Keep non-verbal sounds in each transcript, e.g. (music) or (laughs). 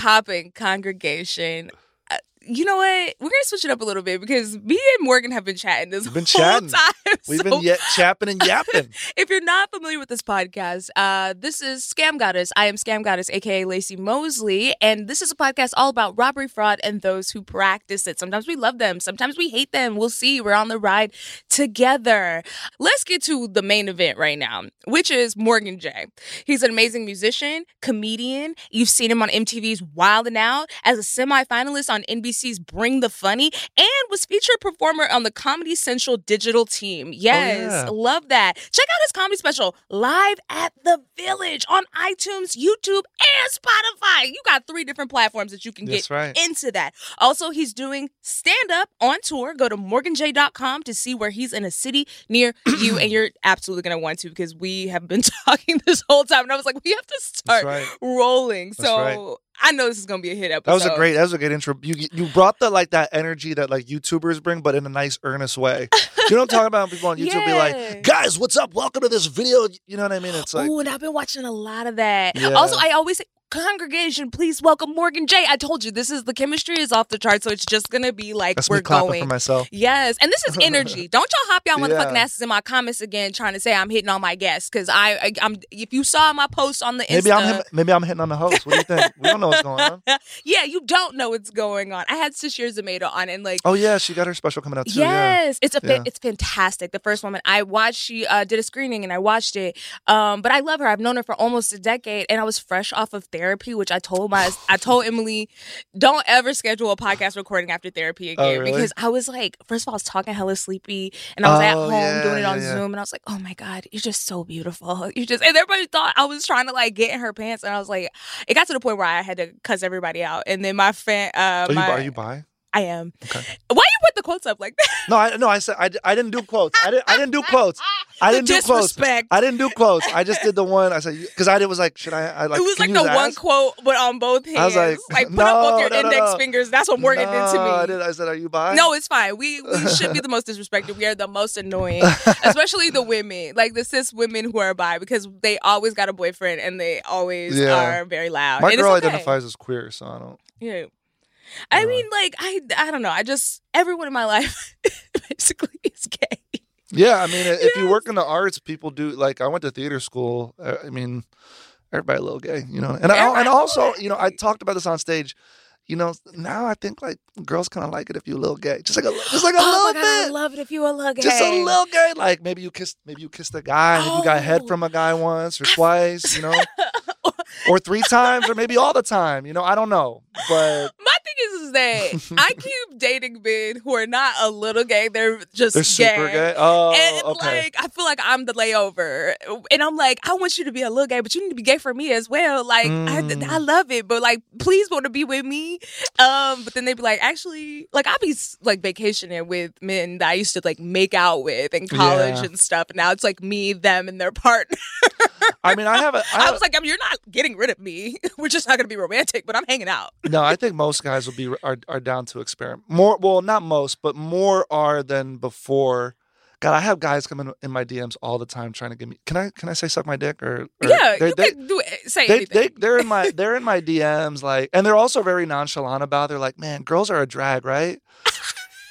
Popping, congregation? You know what? We're gonna switch it up a little bit because me and Morgan have been chatting this We've been whole chatting. time. (laughs) We've So been yet chapping and yapping. (laughs) if you're not familiar with this podcast, uh, this is Scam Goddess. I am Scam Goddess, aka Laci Mosley, and this is a podcast all about robbery, fraud, and those who practice it. Sometimes we love them, sometimes we hate them. We'll see. We're on the ride together. Let's get to the main event right now, which is Morgan Jay. He's an amazing musician, comedian. You've seen him on MTV's Wild and Out as a semi-finalist on NBC's Bring the Funny, and was featured performer on the Comedy Central digital team. Oh, yes, yeah. love that. Check out his comedy special, Live at the Village, on iTunes, YouTube, and Spotify. You got three different platforms that you can That's get right. into that. Also, he's doing stand up on tour. Go to morganjay.com to see where he's in a city near you, and (clears throat) you're absolutely going to want to because we have been (laughs) talking this whole time. And I was like, we have to start right. rolling. That's so right. I know this is going to be a hit episode. That was a great. That was a good intro. You you brought the like that energy that like YouTubers bring, but in a nice, earnest way. (laughs) you know what I'm talking about? People on YouTube be like, "Guys, what's up? Welcome to this video." You know what I mean? It's like, oh, and I've been watching a lot of that. Yeah. Also, I always say, congregation, please welcome Morgan Jay. I told you this is the chemistry is off the chart, so it's just gonna be like that's we're going. for myself. Yes, and this is energy. (laughs) Don't y'all hop y'all motherfucking Yeah. asses in my comments again, trying to say I'm hitting on my guests because I, I, I'm. If you saw my post on the Insta, Maybe I'm maybe I'm hitting on the host. What do you think? we don't know what's going on. (laughs) yeah, you don't know what's going on. I had Sasheer Zamata on, and like, Oh yeah, she got her special coming out too. Yeah. Yes, it's a Yeah. it's fantastic. The first woman I watched, she uh, did a screening and I watched it. Um, but I love her. I've known her for almost a decade, and I was fresh off of therapy, which I told my I told Emily, don't ever schedule a podcast recording after therapy Oh, again really? because I was like, first of all, I was talking hella sleepy, and I was at Oh, home yeah, doing it on yeah. Zoom, and I was like, oh my god, you're just so beautiful. (laughs) You just and everybody thought I was trying to like get in her pants, and I was like, it got to the point where I had to cuss everybody out, and then my fan, uh, Are you, my, bi- are you bi? I am. Okay. Why you put the quotes up like that? No, I no. I said I, I didn't do quotes. I didn't I didn't do quotes. I didn't do quotes. I didn't do quotes. I just did the one. I said because I did was like, should I? I like. it was like the one ask? quote, but on both hands. I was like, put up both your no, no, index no. fingers. That's what Morgan no, did to me. I, did. I said, are you bi? No, it's fine. We we should be the most disrespected. We are the most annoying, (laughs) especially the women, like the cis women who are bi, because they always got a boyfriend and they always Yeah. are very loud. My and girl okay. identifies as queer, so I don't. Yeah. I Uh. mean, like I I don't know. I just everyone in my life (laughs) basically is gay. Yeah, I mean, if you work in the arts, people do like. I went to theater school. uh, I mean, everybody a little gay, you know. And I, and also, you know, I talked about this on stage. You know, now I think like girls kind of like it if you a little gay, just like a just like a oh little god, I bit. love it if you a gay. Just a little gay, like maybe you kissed, maybe you kissed a guy, maybe you got head Oh. from a guy once or twice, you know, (laughs) or three times, or maybe all the time, you know. I don't know, but (laughs) My thing is, is that I (laughs) keep dating men who are not a little gay. They're just they're super gay. Oh, and okay. like I feel like I'm the layover, and I'm like I want you to be a little gay, but you need to be gay for me as well. Like Mm. I, I love it, but like please want to be with me. Um, but then they'd be like, actually, like I'll be like vacationing with men that I used to like make out with in college Yeah. and stuff. And now it's like me, them, and their partner. I mean, I have a. I, (laughs) I have, was like, I mean, you're not getting rid of me. (laughs) We're just not gonna be romantic, but I'm hanging out. no, I think most guys will be are are down to experiment. More, well, not most, but more are than before. God, I have guys coming in my DMs all the time trying to get me. Can I can I say suck my dick or? or yeah, they- you they- can do it. Say they, anything. they they're in my (laughs) they're in my DMs like and they're also very nonchalant about it. they're like man girls are a drag right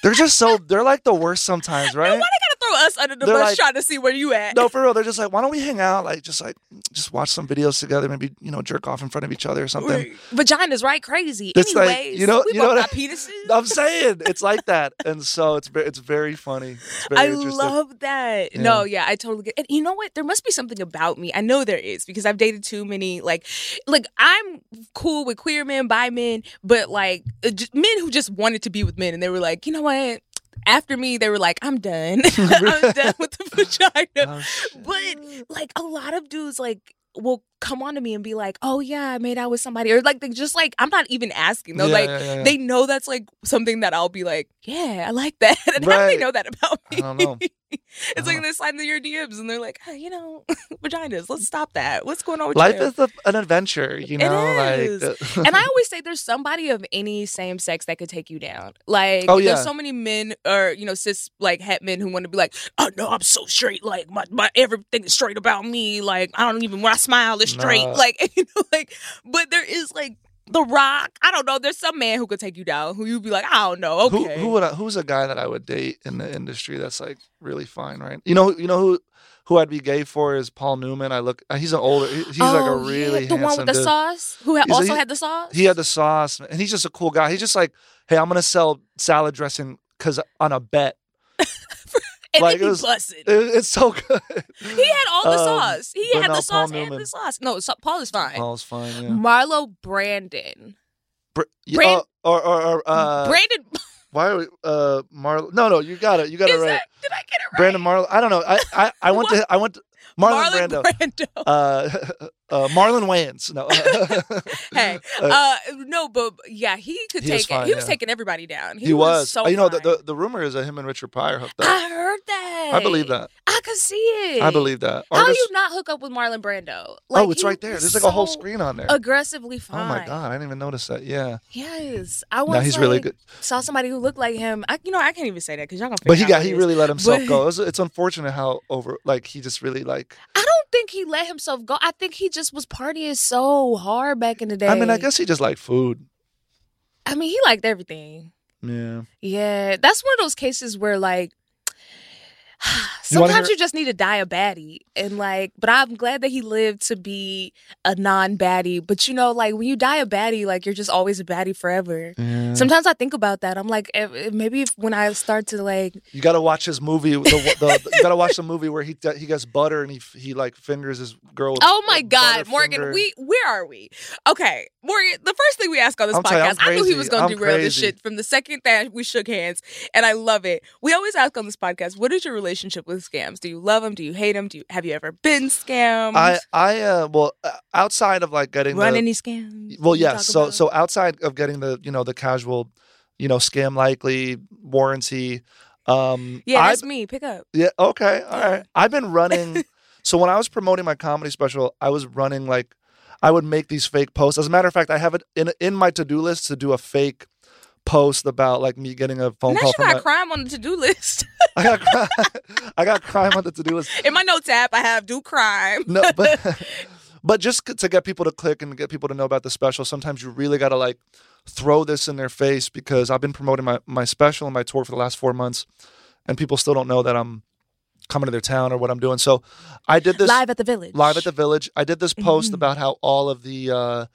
they're just so they're like the worst sometimes (laughs) right Why they gotta throw us under the they're bus like- trying to see where you at. No, for real. They're just like, why don't we hang out? Like, just like, just watch some videos together. Maybe you know, jerk off in front of each other or something. Vaginas, right? Crazy. It's like, you know- we you know what got I- penises. I'm saying it's like that, and so it's very, it's very funny. It's very I love that. Yeah. No, yeah, I totally get. It. And you know what? There must be something about me. I know there is because I've dated too many. Like, like I'm cool with queer men, bi men, but like uh, men who just wanted to be with men, and they were like, you know what? After me, they were like, I'm done. (laughs) (laughs) I'm done with the vagina. Oh. But like a lot of dudes, like will come on to me and be like, "Oh yeah, I made out with somebody," or like they just like I'm not even asking. They're Yeah, like yeah, yeah, they know that's like something that I'll be like, "Yeah, I like that." (laughs) And how do they know that about me? (laughs) I don't know. it's like they slide into your DMs and they're like, "Hey, you know, (laughs) vaginas. Let's stop that. What's going on with Life you?" is a, an adventure, you know. Like, and I always say there's somebody of any same sex that could take you down. Like, Oh, yeah. there's so many men or you know cis like het men who want to be like, oh no, I'm so straight. Like my, my everything is straight about me. Like I don't even when I smile it's straight. Like (laughs) you know, like but there is like the Rock. I don't know. There's some man who could take you down who you'd be like, I don't know. Okay. who would I, who's a guy that I would date in the industry that's like really fine, right? You know, you know who who I'd be gay for is Paul Newman. I look, he's an older, he- he's like a Oh, yeah, really the one with the dude. sauce who had He's a- also he- had the sauce. He had the sauce, and he's just a cool guy. He's just like, hey, I'm gonna sell salad dressing because on a bet. (laughs) and like, it was- busted. It- it's so good. he had all the Um, sauce. He had no, the Paul sauce and Newman. the sauce. No, so, Paul is fine. Paul's fine. Yeah. Marlo Brandon. Br- Brand- oh, or or, or uh, Brandon (laughs) why are we, uh Marlon? No, no, you got it. You got it is right. that, did I get it right? Brandon Marlon. I don't know. I I, I (laughs) went to I went to Marlon, Brando. Brando. Uh, (laughs) uh, Marlon Wayans. No. (laughs) Hey, (laughs) Uh, uh, no, but yeah, he could He was take it. fine, He was taking everybody down. He, he was. so Uh, you know, the, the the rumor is that him and Richard Pryor hooked up. I heard that. I believe that. I could see it. I believe that. How Artists- you not hook up with Marlon Brando? oh, it's right there. There's like a whole screen on there. Aggressively fine. Oh my god, I didn't even notice that. Yeah. Yes, I No, was. he's really good. Saw somebody who looked like him. I, you know, I can't even say that because y'all gonna. But he got he it really let himself But- go. It's, it's unfortunate how over like he just really like. (laughs) I don't think he let himself go. I think he just was partying so hard back in the day. I mean, I guess he just liked food. I mean, he liked everything. Yeah. Yeah, that's one of those cases where like sometimes hear- you just need to die a baddie, and like, but I'm glad that he lived to be a non-baddie. But you know, like when you die a baddie, like you're just always a baddie forever. Yeah. Sometimes I think about that. I'm like, if, if- maybe if when I start to like, You got to watch his movie. The, the, you got to watch the movie where he he gets butter and he he like fingers his girl. oh my God. Morgan, we where are we? Okay, Morgan. The first thing we ask on this I'm you, podcast, I knew he was going to derail this shit from the second that we shook hands, and I love it. We always ask on this podcast, what is your relationship with scams? Do you love them? Do you hate them? Do you have you ever been scammed? I I uh well uh, outside of like getting Run the any scams? well yes so about? so outside of getting the you know the casual you know scam likely warranty um yeah, that's me. Pick up. Yeah. Okay. All right. I've been running. (laughs) so when I was promoting my comedy special, I was running like I would make these fake posts. As a matter of fact, I have it in in my to do list to do a fake post about like me getting a phone Now call you from got my. crime on the to do list. (laughs) I got crime. I got crime on the to do list. In my notes app, I have do crime. No, but (laughs) but just to get people to click and get people to know about the special, sometimes you really got to like throw this in their face because I've been promoting my my special and my tour for the last four months, and people still don't know that I'm coming to their town or what I'm doing. So I did this Live at the village. live at the village. I did this post Mhm. about how all of the uh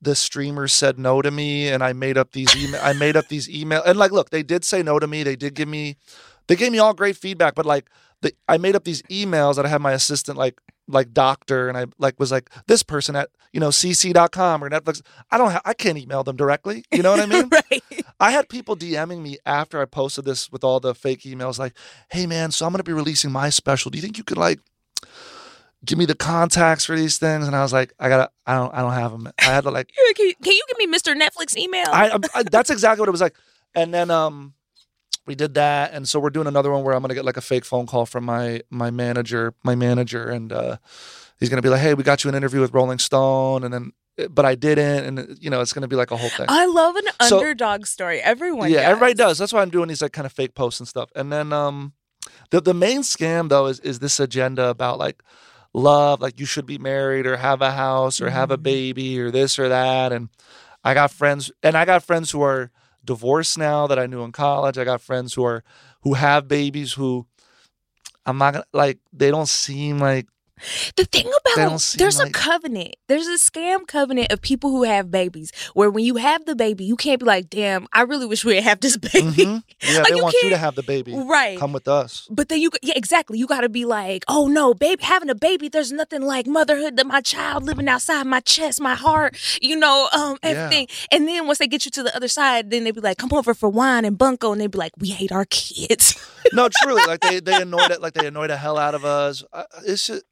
the streamer said no to me and I made up these email I made up these email and like look, they did say no to me. They did give me they gave me all great feedback, but like the, I made up these emails that I had my assistant like like doctor and I like was like this person at you know cc.com or Netflix. I don't ha- I can't email them directly. You know what I mean? (laughs) right. I had people DMing me after I posted this with all the fake emails, like, "Hey man, so I'm gonna be releasing my special. Do you think you could like give me the contacts for these things?" And I was like, "I gotta, I don't, I don't have them. I had to like, (laughs) Can you, can you give me Mr. Netflix email? I, I, that's exactly what it was like." And then um, we did that, and so we're doing another one where I'm gonna get like a fake phone call from my my manager, my manager, and uh, he's gonna be like, "Hey, we got you an interview with Rolling Stone," and then. But I didn't, and you know it's going to be like a whole thing. I love an So- underdog story. Everyone, yeah, does. everybody does. That's why I'm doing these like kind of fake posts and stuff. And then um, the the main scam though is is this agenda about like love, like you should be married or have a house or have a Mhm. baby or this or that. And I got friends, and I got friends who are divorced now that I knew in college. I got friends who are who have babies who. I'm not gonna like. They don't seem like The thing about there's a covenant. There's a scam covenant of people who have babies where when you have the baby, you can't be like, damn, I really wish we had have this (laughs) baby. Mhm. yeah. Like, they you want you to have the baby. Right. Come with us. But then you, yeah, exactly. You got to be like, oh no, babe, having a baby, there's nothing like motherhood that my child living outside my chest, my heart, you know, um, Yeah. everything. And then once they get you to the other side, then they'd be like, come over for wine and bunko, and they'd be like, we hate our kids. No, truly, like they (laughs) they annoy it, like they annoy the hell out of us. Uh, It's just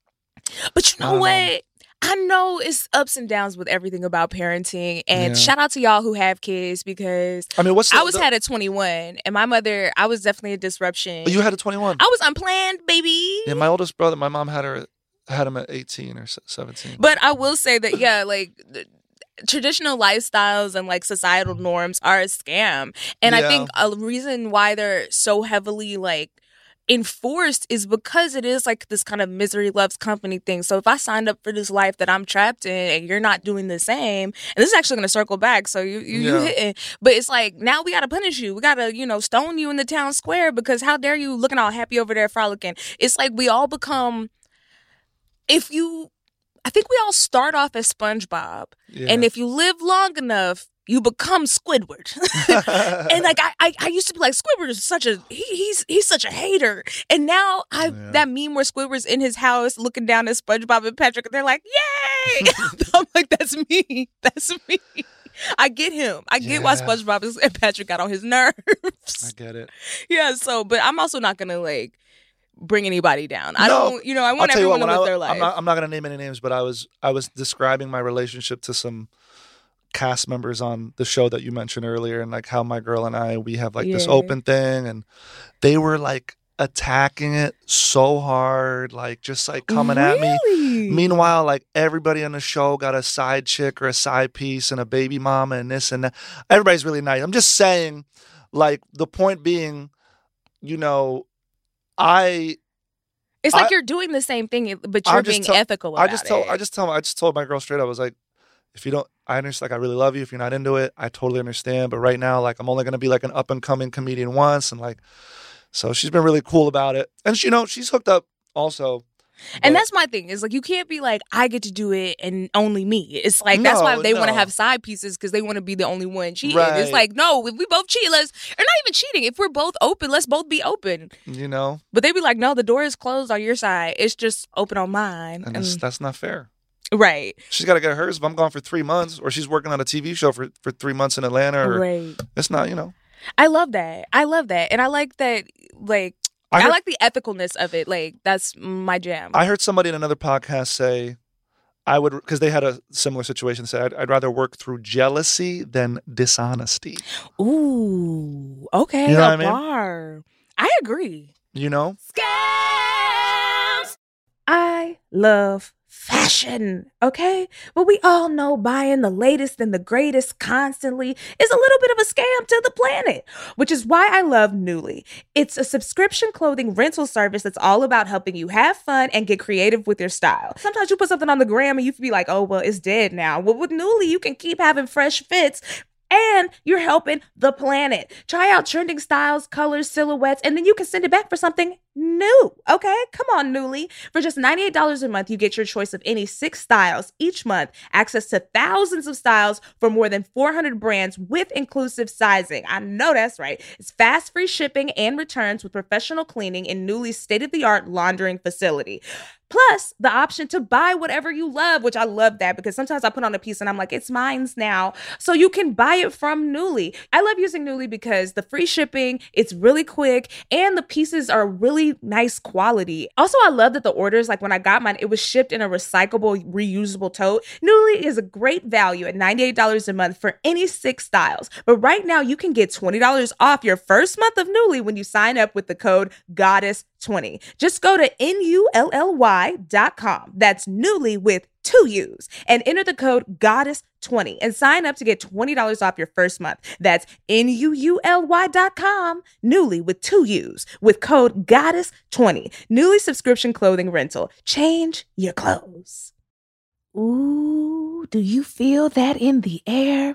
But you know don't what? I know it's ups and downs with everything about parenting. And Yeah. shout out to y'all who have kids because I mean, what's the, I was the- had at 21 and my mother, I was definitely a disruption. Oh, you had a 21. I was unplanned, baby. Yeah, my oldest brother, my mom had her had him at 18 or 17. But I will say that, yeah, like traditional lifestyles and like societal norms are a scam. And I think a reason why they're so heavily like enforced is because it is like this kind of misery loves company thing. So if I signed up for this life that I'm trapped in and you're not doing the same, and this is actually going to circle back. So you you, you hitting, but it's like now we got to punish you. We got to you know stone you in the town square because how dare you looking all happy over there frolicking? It's like we all become. If you, I think we all start off as SpongeBob, yeah. and if you live long enough, you become Squidward. (laughs) and like I, I, I used to be like Squidward is such a he, he's he's such a hater, and now I Yeah. that meme where Squidward's in his house looking down at SpongeBob and Patrick, and they're like, "Yay!" (laughs) (laughs) I'm like, "That's me. That's me." I get him. I get why SpongeBob and Patrick got on his nerves. I get it. yeah. So, but I'm also not gonna like bring anybody down. I No. don't. You know, I want everyone what, to when I, live their life. I'm not, I'm not to name any names, but I was I was describing my relationship to some cast members on the show that you mentioned earlier, and like how my girl and I we have like this open thing, and they were like attacking it so hard, like just like coming at me. Meanwhile, like everybody on the show got a side chick or a side piece and a baby mama and this and that. Everybody's really nice. I'm just saying, like the point being, you know, I It's like I- you're doing the same thing, but you're being tell- ethical I just told it. I just tell I just told my girl straight. up, I was like, if you don't, I understand. Like I really love you. If you're not into it, I totally understand. But right now, like I'm only gonna be like an up and coming comedian once, and like, so she's been really cool about it. And she, you know, she's hooked up also. And but- that's my thing. Is like you can't be like I get to do it and only me. It's like that's why No, they want to have side pieces because they want to be the only one cheating. Right. It's like no, if we both cheat, let's or not even cheating. If we're both open, let's both be open. you know, But they be like, no, the door is closed on your side. It's just open on mine. and And- that's, that's not fair. Right, She's got to get hers. If I'm gone for three months, or she's working on a TV show for for three months in Atlanta, or right. it's not, you know. I love that. I love that, and I like that. Like I I, like the ethicalness of it. Like that's my jam. I heard somebody in another podcast say, I would because they had a similar situation. Say, I'd, I'd rather work through jealousy than dishonesty. Ooh, okay, You know what I mean? bar. I agree. You know, Scams. I love fashion, okay? But we all know buying the latest and the greatest constantly is a little bit of a scam to the planet, which is why I love Nuuly. It's a subscription clothing rental service that's all about helping you have fun and get creative with your style. Sometimes you put something on the gram and you be like, oh, well, it's dead now. Well, with Nuuly, you can keep having fresh fits and you're helping the planet. Try out trending styles, colors, silhouettes, and then you can send it back for something new. Okay? Come on, Nuuly. For just $98 a month, you get your choice of any six styles each month, access to thousands of styles for more than 400 brands with inclusive sizing. I know that's right. It's fast free shipping and returns with professional cleaning in Nuuly's state of the art laundering facility. Plus, the option to buy whatever you love, which I love that because sometimes I put on a piece and I'm like, it's mine's now. So you can buy it from Nuuly. I love using Nuuly because the free shipping, it's really quick, and the pieces are really nice quality. Also, I love that the orders, like when I got mine, it was shipped in a recyclable, reusable tote. Nuuly is a great value at $98 a month for any six styles. But right now, you can get $20 off your first month of Nuuly when you sign up with the code GODDESS20. Just go to NUULY.com. That's Nuuly with two U's and enter the code GODDESS20 and sign up to get $20 off your first month. That's N-U-U-L-Y.com. Nuuly with two U's with code GODDESS20. Nuuly subscription clothing rental. Change your clothes. Ooh, do you feel that in the air?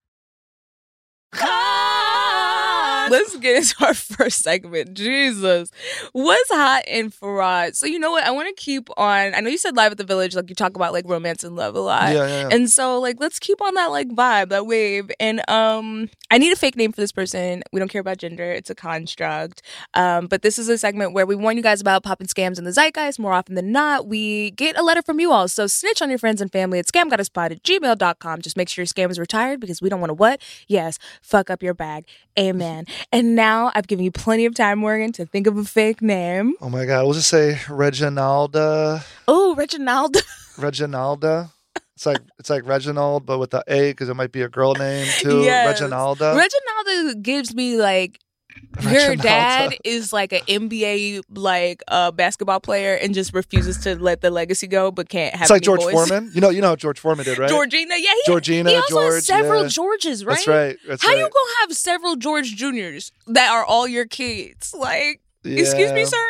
Come! Let's get into our first segment. Jesus. What's hot in Fraud? So you know what? I want to keep on. I know you said live at the village, like you talk about like romance and love a lot. Yeah, yeah, yeah. And so like let's keep on that like vibe, that wave. And um I need a fake name for this person. We don't care about gender. It's a construct. Um, but this is a segment where we warn you guys about popping scams in the zeitgeist. More often than not, we get a letter from you all. So snitch on your friends and family at scamgoddesspod at gmail.com. Just make sure your scam is retired because we don't want to what? Yes, fuck up your bag. Amen. And now I've given you plenty of time, Morgan, to think of a fake name. Oh my God. We'll just say Reginalda. Oh, Reginalda. (laughs) Reginalda. It's like it's like Reginald, but with the A because it might be a girl name too. Yes. Reginalda. Reginald gives me like your dad is like an NBA like uh, basketball player and just refuses to let the legacy go, but can't have. It's like George boys. Foreman. You know, you know how George Foreman did, right? Georgina, yeah, he, Georgina, He also George, has several yeah. Georges, right? That's right. That's How right. you gonna have several George Juniors that are all your kids? Like, excuse me, sir.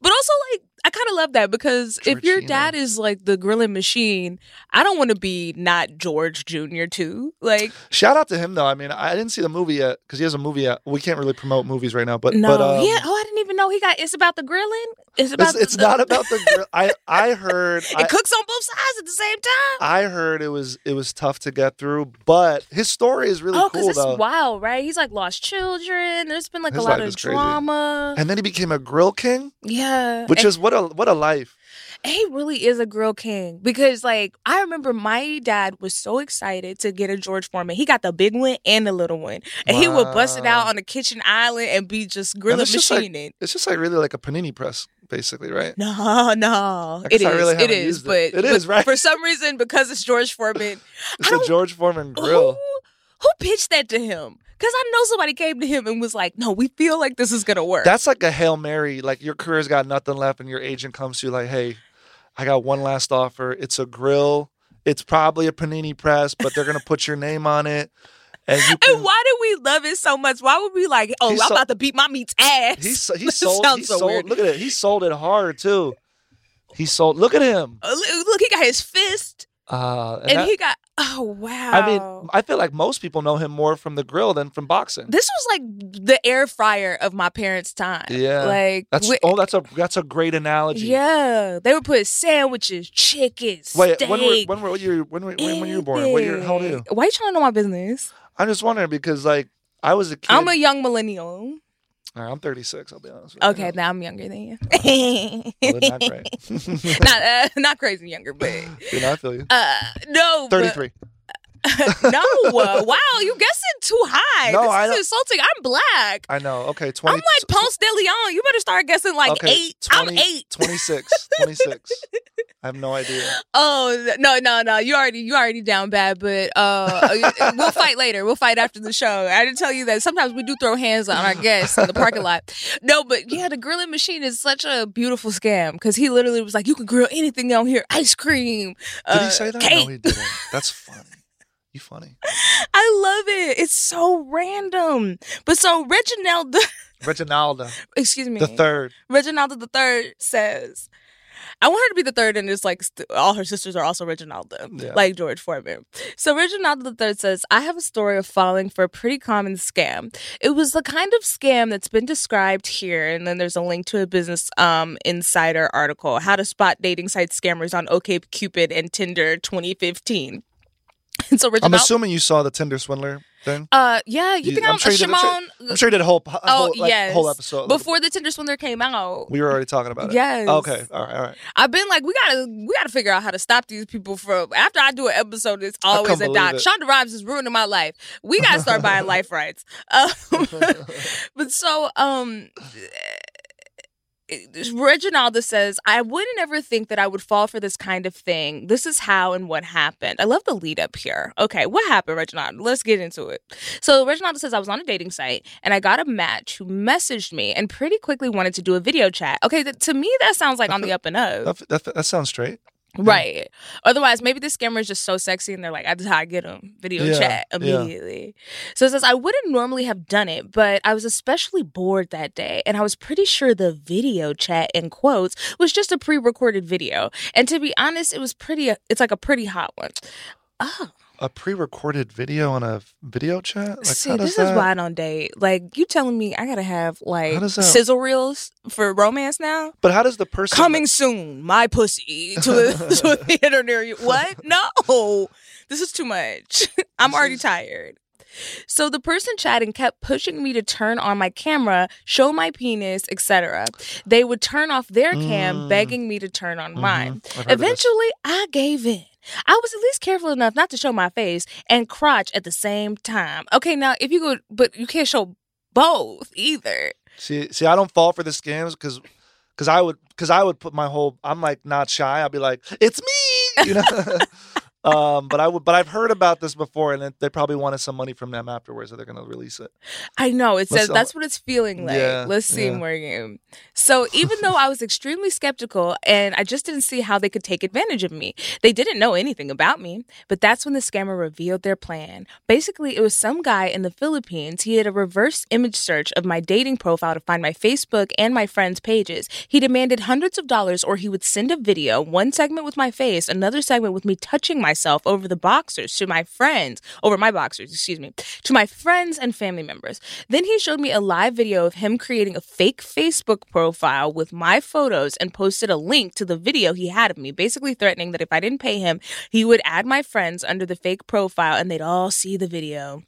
But also, like, I kind of love that because if your dad is like the grilling machine, I don't want to be not George Junior too. Like, Shout out to him though. I mean, I didn't see the movie yet because he has a movie yet. We can't really promote movies right now, but no, but um, yeah. Oh, I didn't even know he got. It's about the grilling. It's about. it's, it's the- not about the. Grill. I I (laughs) heard. It I, cooks on both sides at the same time. I heard it was it was tough to get through, but his story is really oh, because cool it's though. wild, right? He's like lost children. There's been like His a lot of is crazy. drama. And then he became a grill king, yeah, which And is what a what a life. He really is a grill king because, like, I remember my dad was so excited to get a George Foreman. He got the big one and the little one, and he would bust it out on the kitchen island and be just grilling it's just like- machining. It's just like really like a panini press, basically, right? No, (laughs) no, it is. really it is, but it. It but right? For some reason, because it's George Foreman, (laughs) It's I George Foreman grill. Who, who pitched that to him? Because I know somebody came to him and was like, "No, we feel like this is gonna work." That's like a hail mary. Like your career's got nothing left, and your agent comes to you like, "Hey, I got one last offer. It's a grill. It's probably a panini press, but they're gonna put your name on it, and (laughs) can." and why do we love it so much? Why would we like? Oh, I'm so- about to beat my meat's ass. He he (laughs) sold. He so sold. weird. Look at it. He sold it hard too. He sold. Look at him. Uh, look, look, he got his fist, Uh, and and that- he got. Oh wow! I mean, I feel like most people know him more from the grill than from boxing. this was like the air fryer of my parents' time. Yeah. like That's we- oh, that's a that's a great analogy. yeah. They would put sandwiches, chicken, Wait, steak. when were when were year when were when, when you were born? What year? How old are you? Why you trying to know my business? I'm just wondering because like I was a kid. I'm a young millennial. Right, I'm 36. I'll be honest. With you. Okay, now I'm younger than you. Well, not great. (laughs) not uh, not crazy younger, but (laughs) you know, I feel you. uh, no, but- 33. (laughs) no, uh, wow, you guessing too high. No, this I is don't- insulting. I'm black. I know. Okay, 20. I'm like Ponce de Leon. You better start guessing like okay, eight. 20, I'm eight. 26. (laughs) 26. I have no idea. Oh no, no, no! You already, you already down bad. But uh, we'll (laughs) fight later. We'll fight after the show. I didn't tell you that sometimes we do throw hands on our guests in the parking lot. No, but yeah, the grilling machine is such a beautiful scam because he literally was like, "You can grill anything on here, ice cream." Did uh, he say that? cake." No, he didn't. That's funny. You funny. I love it. It's so random. But so Reginald, (laughs) Reginalda, excuse me, the third. Reginalda the third says, I want her to be the third, and it's like st- all her sisters are also Reginalda, Yeah. like George Foreman. So Reginalda the third says, I have a story of falling for a pretty common scam. It was the kind of scam that's been described here, and then there's a link to a Business um, Insider article, How to Spot Dating Site Scammers on OkCupid and Tinder 2015. And (laughs) so I'm assuming you saw the Tinder swindler thing. uh, yeah, you You- think I'm I'm, sure did- I'm sure- Shimon? I'm sure you did a whole, a Oh, whole, like, yes. whole episode Before the Tinder swindler came out, We were already talking about it. Yes. Okay. All right. All right. I've been like, we gotta, we gotta figure out how to stop these people from. After I do an episode, it's always a doc. Shonda Rhimes is ruining my life. We gotta start buying (laughs) life rights. Um, (laughs) but so, um. Reginalda says, I wouldn't ever think that I would fall for this kind of thing. This is how and what happened. I love the lead up here. Okay, what happened, Reginalda? Let's get into it. So, Reginalda says, I was on a dating site and I got a match who messaged me and pretty quickly wanted to do a video chat. Okay, th- to me, that sounds like on the up and up. That, that, that sounds straight. Right. Otherwise, maybe this scammer is just so sexy and they're like, I just how I get them. Video Yeah, chat yeah. immediately. So it says, I wouldn't normally have done it, but I was especially bored that day. And I was pretty sure the video chat, in quotes, was just a pre recorded video. And to be honest, it was pretty, uh, it's like a pretty hot one. Oh, A pre-recorded video on a video chat. Like, see, this that? is why I don't date. Like, you telling me I gotta have like that- sizzle reels for romance now? But how does the person Coming soon, my pussy to a, (laughs) to a theater near you. What? No, this is too much. (laughs) I'm This already is- tired. So the person chatting kept pushing me to turn on my camera, show my penis, etc. They would turn off their cam, Mm. begging me to turn on mine. Mhm. Of this. Eventually, I gave in. I was at least careful enough not to show my face and crotch at the same time. Okay, now if you go, but you can't show both either. See, see, I don't fall for the scams because, because I would, because I would put my whole. I'm like not shy. I'll be like, it's me, you know. (laughs) (laughs) um, but I would, but I've heard about this before, and they probably wanted some money from them afterwards, so they're gonna release it. I know it says that's what it's feeling like. Yeah, Let's see, yeah. Morgan. So even though I was extremely skeptical and I just didn't see how they could take advantage of me, they didn't know anything about me. But that's when the scammer revealed their plan. Basically, it was some guy in the Philippines. He had a reverse image search of my dating profile to find my Facebook and my friends' pages. He demanded hundreds of dollars, or he would send a video, one segment with my face, another segment with me touching myself over the boxers to my friends, over my boxers, excuse me, to my friends and family members. Then he showed me a live video of him creating a fake Facebook profile with my photos and posted a link to the video he had of me, basically threatening that if I didn't pay him, he would add my friends under the fake profile and they'd all see the video.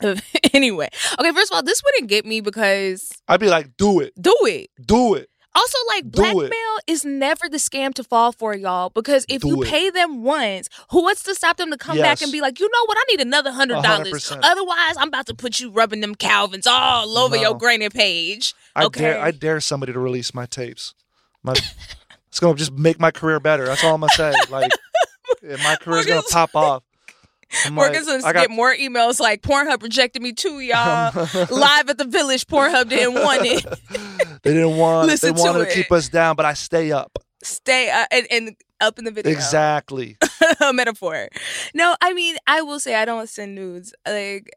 (laughs) anyway, okay, first of all, this wouldn't get me because I'd be like, do it, do it. do it. Also, like blackmail is never the scam to fall for, y'all. Because if Do you it. pay them once, who wants to stop them to come back and be like, you know what, I need another hundred dollars. Otherwise, I'm about to put you rubbing them Calvins all over your No. granny page. I Okay. dare, I dare somebody to release my tapes. My, it's gonna just make my career better. That's all I'm gonna say. Like, (laughs) my career's gonna pop off. I'm like, gonna get more emails like Pornhub rejected me too, y'all. (laughs) Live at the village, Pornhub didn't want it. (laughs) They didn't want. Listen they wanted to to, keep us down, but I stay up. Stay uh, and, and up in the video. Exactly. a (laughs) metaphor. No, I mean, I will say I don't send nudes. Like,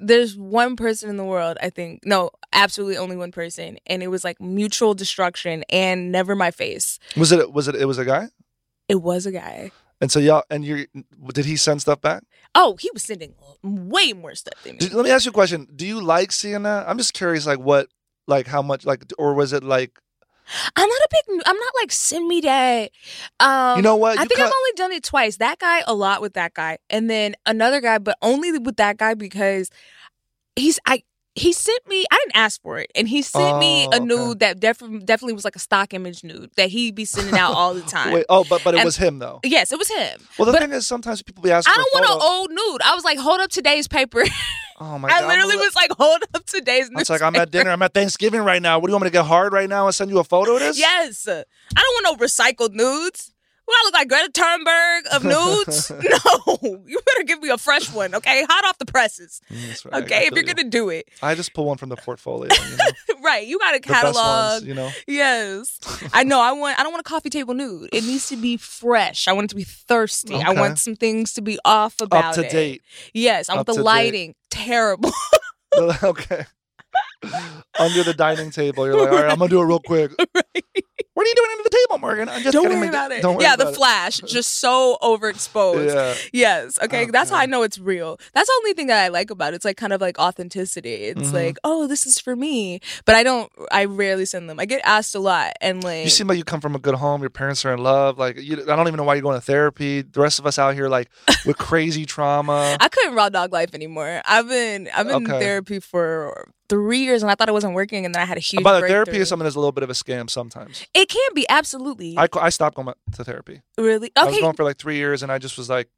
there's one person in the world, I think, no, absolutely only one person, and it was like mutual destruction and never my face. Was it? Was it? It was a guy. It was a guy. And so y'all, and you, did he send stuff back? Oh, he was sending way more stuff than me. Did, let me ask you a question. Do you like seeing that? I'm just curious, like what, like how much, like, or was it like, I'm not a big. I'm not like send me that. Um, you know what? I You think I've only done it twice. That guy a lot with that guy, and then another guy, but only with that guy because he's I. He sent me. I didn't ask for it, and he sent me Oh, a okay. nude that def- definitely was like a stock image nude that he'd be sending out all the (laughs) time. Wait, oh, but but it And- was him though. Yes, it was him. Well, the but thing is, sometimes people be asking. I don't want an old nude. I was like, hold up today's paper. (laughs) Oh my I god! literally was like, hold up today's. It's like I'm at dinner. I'm at Thanksgiving right now. What do you want me to get hard right now and send you a photo of this? Yes, I don't want no recycled nudes. What I look like Greta Thunberg of nudes? (laughs) (laughs) no, you better give me a fresh one, okay? Hot off the presses, Mm, that's right. Okay? If you're you. gonna do it, I just pull one from the portfolio. You know? (laughs) right? You got a catalog. ones. You know. Yes, I know. I want. I don't want a coffee table nude. It needs to be fresh. I want it to be thirsty. I want some things to be off about Up to it. date. Yes, I want Up the to date. lighting terrible. okay. under the dining table. You're like, all right, I'm gonna do it real quick. What are you doing under the table, Morgan? I'm just Don't worry about it. Don't worry yeah, about the it. flash, just so overexposed. (laughs) Yeah. Yes. Okay. That's how I know it's real. That's the only thing that I like about it. It's like kind of like authenticity. It's Mhm. like, oh, this is for me. But I don't. I rarely send them. I get asked a lot, and like, You seem like you come from a good home. Your parents are in love. Like you, I don't even know why you're going to therapy. The rest of us out here, like with (laughs) crazy trauma. I couldn't raw dog life anymore. I've been I've been in therapy for three years, and I thought it wasn't working, and then I had a huge. By the therapy is something that's a little bit of a scam sometimes. It can be absolutely I, I stopped going to therapy. really Okay. I was going for like three years, and I just was like,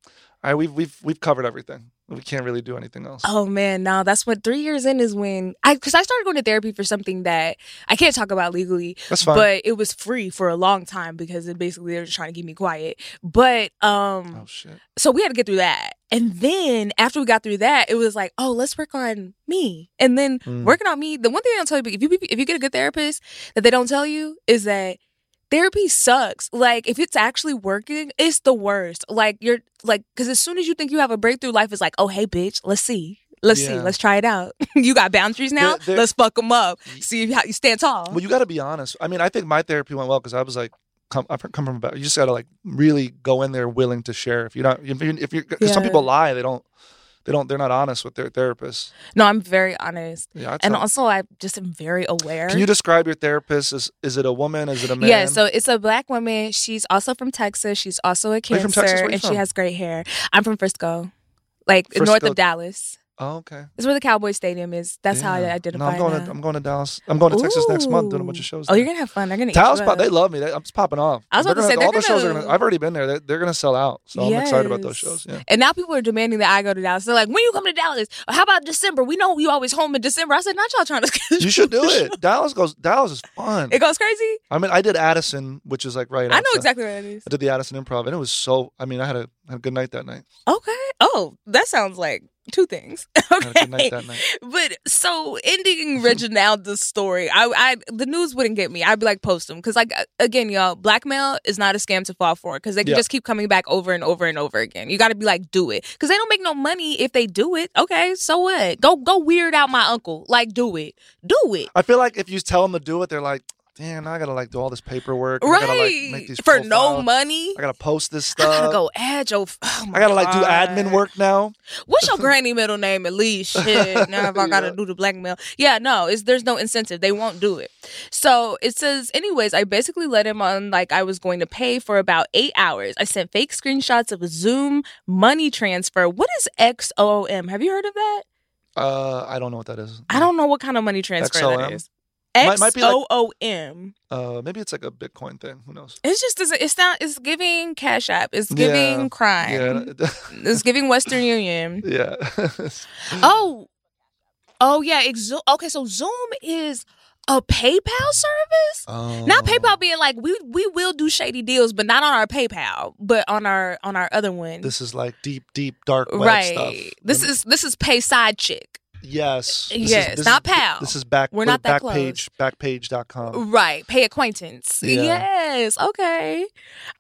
"All right, we've we've we've covered everything. We can't really do anything else." Oh man, now that's what three years in is when I because I started going to therapy for something that I can't talk about legally, That's fine. but it was free for a long time because it basically they were just trying to keep me quiet. But um, oh shit. so we had to get through that, and then after we got through that, it was like, oh, let's work on me, and then Mm. working on me. The one thing they don't tell you, if you if you get a good therapist, that they don't tell you is that therapy sucks. Like if it's actually working, it's the worst. Like you're like because as soon as you think you have a breakthrough, life is like, oh hey bitch, let's see. Let's see. Let's try it out. (laughs) you got boundaries now. There- there- let's fuck them up. See if how you stand tall. Well, you got to be honest. I mean, I think my therapy went well because I was like, come, I've come from about. You just got to like really go in there willing to share. If you're not, if you're, if you're, because some people lie. They don't, they don't, they're not honest with their therapist. no, I'm very honest, Yeah. And also I just am very aware. can you describe your therapist? Is is it a woman? Is it a man? Yeah, so it's a black woman. She's also from Texas. She's also a you from cancer, you and she has great hair. I'm from Frisco, like north of Dallas. Oh, okay. It's where the Cowboy Stadium is. That's how I Yeah. identify. No, I'm going now. to, I'm going to Dallas. I'm going to Texas next month doing a bunch of shows. Oh, there. you're gonna have fun. They're gonna Dallas, pop- they love me. They, I'm just popping off. I was about to They're say, gonna- all the shows are gonna- gonna. I've already been there. They're, they're gonna sell out. So I'm excited about those shows. Yeah. And now people are demanding that I go to Dallas. They're like, when you come to Dallas? Or how about December? We know you always home in December. I said, not y'all trying to. You should do it. Dallas goes. Dallas is fun. It goes crazy. I mean, I did Addison, which is like right. I know outside. exactly where it is. I did the Addison Improv, and it was so. I mean, I had a, had a good night that night. Okay. Oh, that sounds like two things. (laughs) I good night Okay. night. But so ending (laughs) Reginalda's story, I, I the news wouldn't get me. I'd be like, post them because, like, again, y'all, blackmail is not a scam to fall for because they can Yeah. just keep coming back over and over and over again. You got to be like, do it because they don't make no money if they do it. Okay, so what? Go go weird out my uncle. Like, do it, do it. I feel like if you tell them to do it, they're like, "Damn, now I gotta like do all this paperwork. and I gotta, like, Right make these for no money. I gotta post this stuff. I gotta go add your. Oh I gotta like do admin work now. What's your (laughs) granny middle name at least? Shit. (laughs) Now if I gotta Yeah. do the blackmail. Yeah, no, it's there's no incentive. They won't do it. So it says, anyways, I basically let him on like I was going to pay for about eight hours. I sent fake screenshots of a Xoom money transfer. What is Xoom? Have you heard of that? Uh, I don't know what that is. I don't know what kind of money transfer Xoom? that is. Might- might be like- Uh, maybe it's like a Bitcoin thing. Who knows? It's just it's not it's giving Cash App. It's giving Yeah. crime. Yeah. (laughs) It's giving Western Union. (laughs) yeah. (laughs) Oh, oh yeah. Xoom. Okay, so Xoom is a PayPal service. oh. Not PayPal being like we we will do shady deals, but not on our PayPal, but on our on our other one. This is like deep, deep, dark web right. stuff. This And- is this is Pay Side Chick. Yes. This Yes, is, this not is, pal. This is back. We're not that close. Backpage. Backpage.com. Right. Pay acquaintance. Yeah. Yes. Okay.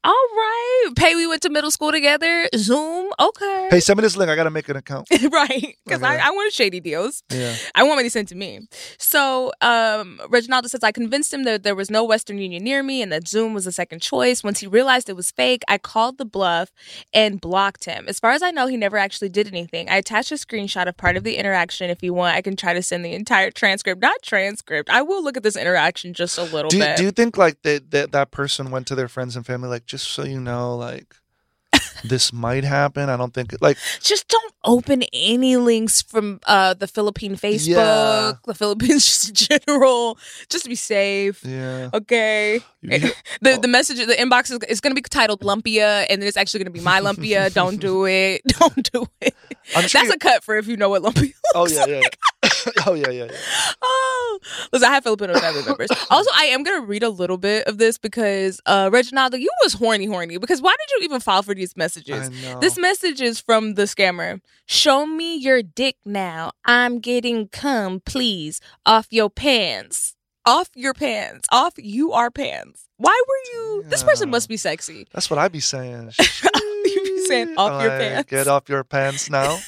All right. Pay we went to middle school together. Xoom. Okay. Hey, send me this link. I gotta make an account. (laughs) right. Because Okay. I, I want shady deals. Yeah. I want money sent to me. So um, Reginaldo says I convinced him that there was no Western Union near me and that Xoom was the second choice. Once he realized it was fake, I called the bluff and blocked him. As far as I know, he never actually did anything. I attached a screenshot of part of the interaction. If you want, I can try to send the entire transcript. Not transcript. I will look at this interaction just a little Do you, bit. do you think like that, that that person went to their friends and family like just so you know like this might happen? I don't think like just don't open any links from uh, the Philippine Facebook, Yeah. the Philippines (laughs) just in general. Just be safe. yeah. Okay. You- (laughs) The the message the inbox is, going to be titled Lumpia, and then it's actually going to be my Lumpia. Don't do (laughs) it. Don't do it. Sure That's you- a cut for if you know what Lumpia. Oh yeah, yeah, like. (laughs) oh yeah, yeah, yeah. Oh, listen, I have Filipino family members. (laughs) Also, I am gonna read a little bit of this because uh Reginaldo, you was horny, horny. Because why did you even file for these messages? This message is from the scammer. Show me your dick now. I'm getting cum, please, off your pants. Off your pants. Off you are pants. Why were you? This person must be sexy. That's what I be saying. (laughs) you be saying off your pants. Get off your pants now.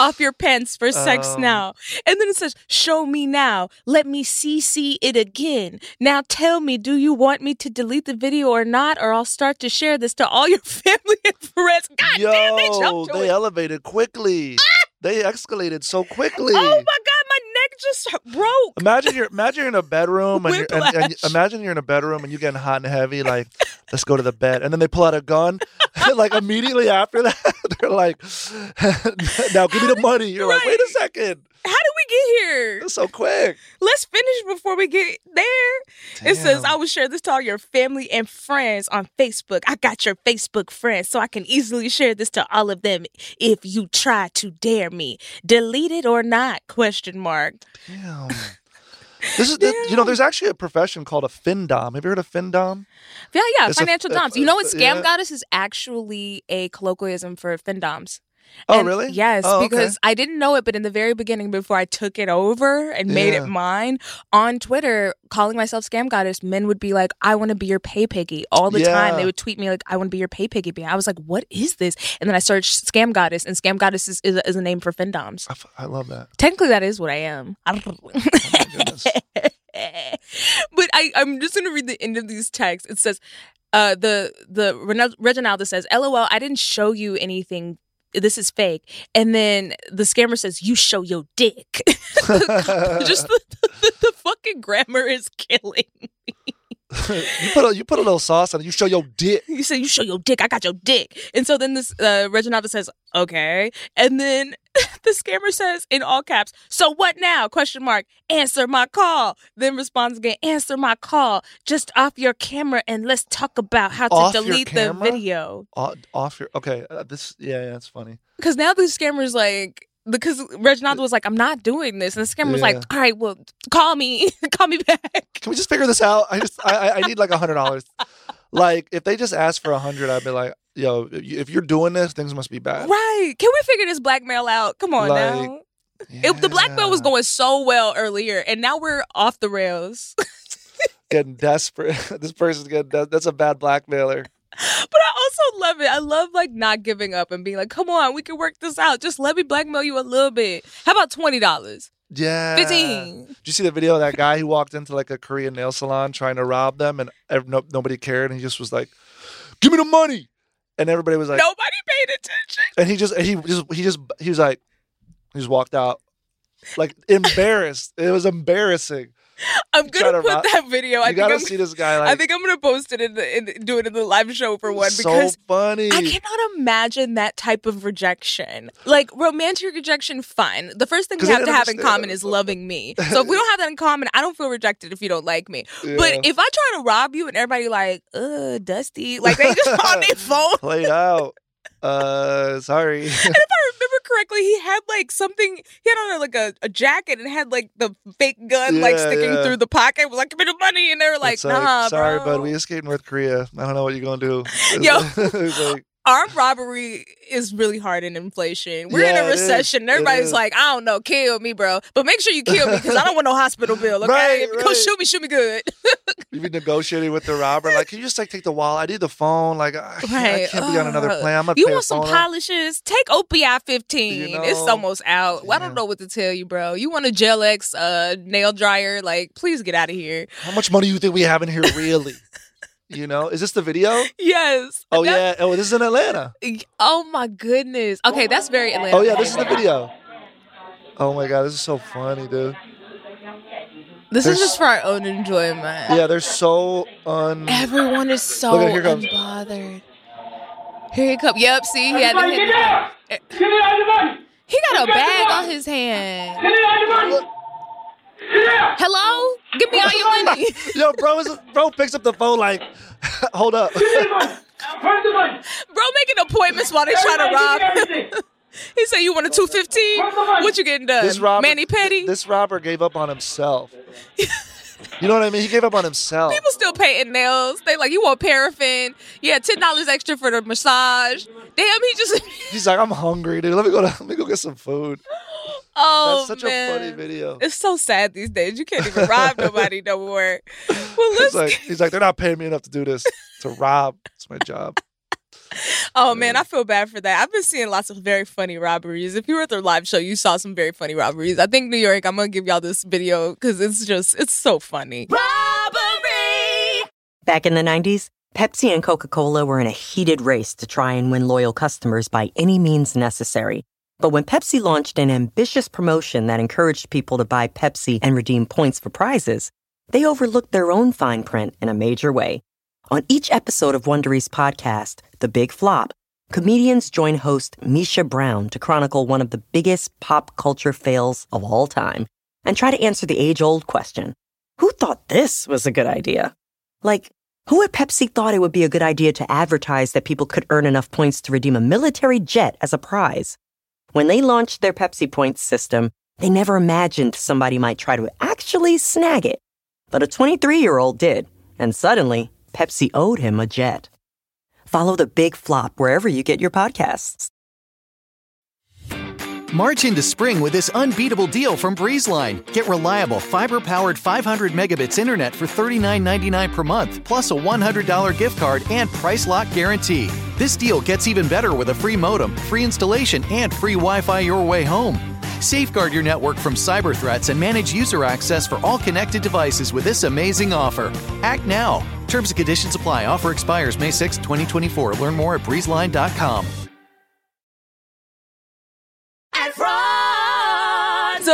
Off your pants for sex Um, now. And then it says, Show me now. Let me CC it again. Now tell me, do you want me to delete the video or not? Or I'll start to share this to all your (laughs) family and friends. God Yo, damn, they jumped they it. elevated quickly. they escalated so quickly. Oh my God, just broke. Imagine you're imagine you're in a bedroom and, you're, and, and imagine you're in a bedroom and you're getting hot and heavy. Like, let's go to the bed, and then they pull out a gun. (laughs) like immediately after that, (laughs) they're like, (laughs) "Now give me the money." You're like, "Wait a Right. second, How did we get here? that's so quick." Let's finish before we get there. It says, I will share this to all your family and friends on Facebook. I got your Facebook friends, so I can easily share this to all of them if you try to dare me. Delete it or not? Question mark. Damn. This is this- you know, there's actually a profession called a findom. Have you heard of findom? Yeah, yeah, It's financial a- doms. Uh, you know what? Scam yeah. goddess is actually a colloquialism for findoms. Oh, And really? Yes, Oh, okay. because I didn't know it, but in the very beginning, before I took it over and made Yeah. it mine on Twitter, calling myself scam goddess, men would be like, "I want to be your pay piggy." All the time, they would tweet me like, "I want to be your pay piggy." I was like, "What is this?" And then I searched scam goddess, and scam goddess is, is, a, is a name for findoms. I, f- I love that. Technically, that is what I am. (laughs) Oh but I, I'm just gonna read the end of these texts. It says, uh, the the Reginaldo says, "LOL, I didn't show you anything. This is fake." And then the scammer says, "You show your dick." (laughs) just the, the, the fucking grammar is killing. You put a you put a little sauce on it. You show your dick. You say you show your dick. I got your dick. And so then this uh, says, "Okay." And then (laughs) the scammer says in all caps, "So what now?" Question mark. Answer my call. Then responds again, "Answer my call. Just off your camera and let's talk about how to Off delete the video." O- Off your okay. Uh, this yeah, yeah, that's funny. Because now the scammer's like. Because Reginaldo was like, I'm not doing this. And the scammer was like, all right, well, call me. (laughs) call me back. Can we just figure this out? I just I I, need like a hundred dollars. (laughs) Like if they just asked for a hundred, I'd be like, yo, if you're doing this, things must be bad. Right. Can we figure this blackmail out? Come on Like, now. It, the blackmail was going so well earlier, and now we're off the rails. (laughs) getting desperate. this person's getting des- that's a bad blackmailer. But I also love it. I love like not giving up and being like, "Come on, we can work this out. Just let me blackmail you a little bit. How about twenty dollars, Yeah. fifteen? Did you see the video of that guy who walked into like a Korean nail salon trying to rob them and ev- no, nobody cared and he just was like, "Give me the money," and everybody was like, Nobody paid attention. and he just he just he just he was like, he just walked out, like embarrassed. It was embarrassing. (laughs) I'm gonna put that video. I gotta I'm, see this guy. Like, I think I'm gonna post it in the, in the do it in the live show for one so because funny. I cannot imagine that type of rejection. Like romantic rejection, fine. The first thing we have to have in common is loving me. So if we don't (laughs) have that in common, I don't feel rejected if you don't like me. Yeah. But if I try to rob you and everybody like, uh, Dusty, like they just (laughs) on their phone. played out. Uh, sorry. And if (laughs) I remember correctly, he had like something. He had on like a, a jacket and had like the fake gun like sticking yeah. through the pocket. It was like, give me the money, and they were like, It's nah, sorry, bro. bud. We escaped North Korea. I don't know what you're gonna do. (laughs) Yo. (laughs) Like, armed robbery is really hard in inflation. We're in a recession. Everybody's like, I don't know, kill me, bro. But make sure you kill me because I don't want no hospital bill. Okay, Right, if you go right. shoot me, shoot me good. (laughs) you be negotiating with the robber. Like, can you just like take the wallet? I need the phone. Like, I, can't- I can't be on another plan. I'm you want some polishes? Take OPI 15. You it's almost out. Well, I don't know what to tell you, bro. You want a Gel X uh, nail dryer? Like, please get out of here. How much money do you think we have in here, really? (laughs) you know, is this the video? Yes. Oh yeah. Oh, this is in Atlanta. Oh my goodness. Okay, that's very Atlanta. Oh yeah, this is the video. Oh my god, this is so funny, dude. This There's- is just for our own enjoyment. Yeah, they're so un. Everyone is so Look at- here comes- unbothered. Here he comes. Yep, see, he had to hit the- eh. Give me all! He got a bag on his hand. Give me all your money! Yeah! Hello? Give me all your money. (laughs) Yo, bro, is bro picks up the phone like, (laughs) hold up. Give me the money! Where's the money? Bro making appointments while they trying to rob Everybody him. give me everything. (laughs) He said, You want a 215? What you getting done? This robber, mani pedi? This robber gave up on himself. You know what I mean? He gave up on himself. People still painting nails. They like, You want paraffin? Yeah, $10 extra for the massage. Damn, he just. (laughs) He's like, I'm hungry, dude. Let me go. To, let me go get some food. oh, That's such man. a funny video. It's so sad these days. You can't even rob (laughs) nobody no more. Well, let's He's like, he's like, they're not paying me enough to do this. (laughs) To rob, it's my job. Oh man, I feel bad for that. I've been seeing lots of very funny robberies. If you were at their live show, you saw some very funny robberies. I think New York. I'm gonna give y'all this video because it's just it's so funny. Robbery. Back in the 90s, Pepsi and Coca Cola were in a heated race to try and win loyal customers by any means necessary. But when Pepsi launched an ambitious promotion that encouraged people to buy Pepsi and redeem points for prizes, they overlooked their own fine print in a major way. On each episode of Wondery's podcast, The Big Flop, comedians join host Misha Brown to chronicle one of the biggest pop culture fails of all time and try to answer the age old question Who thought this was a good idea? Like, who at Pepsi thought it would be a good idea to advertise that people could earn enough points to redeem a military jet as a prize? When they launched their Pepsi points system, they never imagined somebody might try to actually snag it. But a 23 year old did, and suddenly, Pepsi owed him a jet. Follow the big flop wherever you get your podcasts. March into spring with this unbeatable deal from BreezeLine. Get reliable fiber-powered 500 megabits internet for $39.99 per month, plus a $100 gift card and price lock guarantee. This deal gets even better with a free modem, free installation, and free Wi-Fi your way home. Safeguard your network from cyber threats and manage user access for all connected devices with this amazing offer. Act now. Terms and conditions apply. Offer expires May 6, 2024. Learn more at breezeline.com.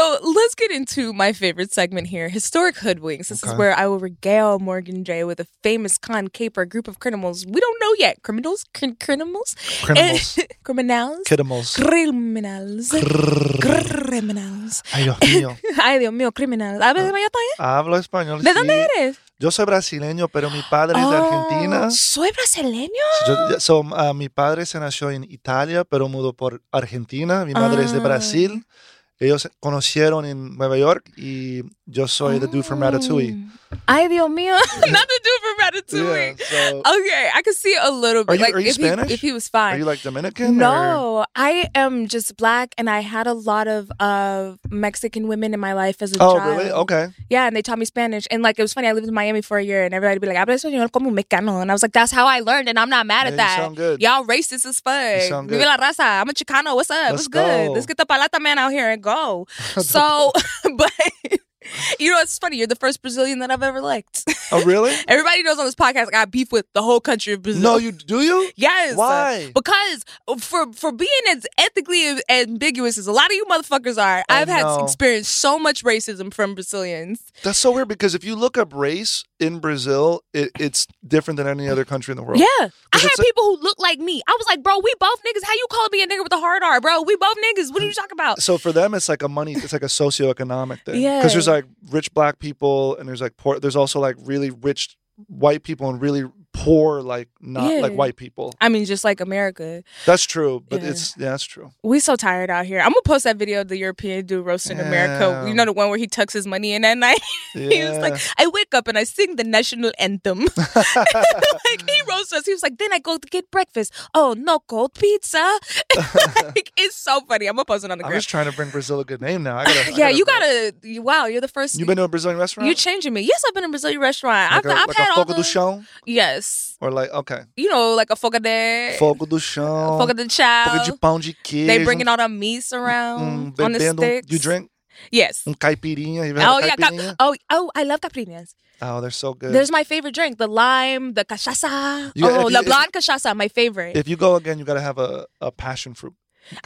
So let's get into my favorite segment here historic hoodwinks. This is Okay. where I will regale Morgan J with a famous con caper group of criminals. We don't know yet. Criminals? Cr- criminals? Criminals. And- (laughs) criminals? Criminals. Criminals. Ay, Dios mío. (laughs) Ay, Dios mío, criminals. ¿Hablas español también? Hablo español. ¿De sí. dónde eres? Yo soy brasileño, pero mi padre es de Argentina. Oh, Soy brasileño. Yo- so, ah, mi padre se nació en Italia, pero mudó por Argentina. Mi madre es de Ah. Brasil. Ellos conocieron en Nueva York y yo soy the dude from Ratatouille. Ay, Dios mío. (laughs) Not the dude from Ratatouille. Yeah, so- Okay, I could see a little bit. Are you- like are you if Spanish? He, if he was fine. Are you like Dominican? or- No, I am just black, and I had a lot of uh, Mexican women in my life as a Oh, child. Oh, really? Okay. Yeah, and they taught me Spanish, and like it was funny. I lived in Miami for a year, and everybody would be like, "Habla español como un mexicano," and I was like, "That's how I learned," and I'm not mad Yeah, at that. sound good. Y'all racist as fuck. sound good. la raza. I'm a Chicano. What's up? Let's What's good? go. Let's get the paleta man out here and go. (laughs) so, (laughs) but (laughs) you know, it's funny. You're the first Brazilian that I've ever liked. (laughs) Oh, really? (laughs) Everybody knows on this podcast I got beef with the whole country of Brazil. no, you do you? Yes. Why? Because for for being as ethically ambiguous as a lot of you motherfuckers are, I I've had know. experienced so much racism from Brazilians. That's so weird because if you look up race in Brazil, it, it's different than any other country in the world. Yeah. I had a- people who look like me. I was like, bro, we both niggas. How you calling me a nigga with a hard R, bro? We both niggas. What are you talking about? So for them, it's like a money. It's like a socioeconomic thing. Yeah. Because there's like rich black people, and there's like poor. There's also like really rich white people and really poor like not like white people. I mean, just like America. That's true, but Yeah. it's yeah, that's true. We so tired out here. I'm gonna post that video of the European dude roasting America. You know the one where he tucks his money in at night. (laughs) he was like, I wake up and I sing the national anthem. (laughs) like he (laughs) roasts us. He was like, then I go to get breakfast. Oh no, cold pizza. like, it's so funny. I'm gonna post it on the I'm just trying to bring Brazil a good name now. I gotta, yeah, you gotta. you- Wow, you're the first. you've been to a Brazilian restaurant? You're changing me. Yes, I've been in a Brazilian restaurant. like I've, a, I've like had a all the. do chão, Yes, or like okay, you know, like a fogo de fogo do chão, fogo de chão. fogo de pão de queijo. They bringing all the meats around mm, on the bebendo- sticks. You drink Yes. um caipirinha. Oh had a yeah. Caipirinha? oh oh, I love caipirinhas. Oh, they're so good. There's my favorite drink, the lime, the cachaça. You- oh, you- Leblon cachaça, my favorite. if you go again, you gotta have a, a passion fruit.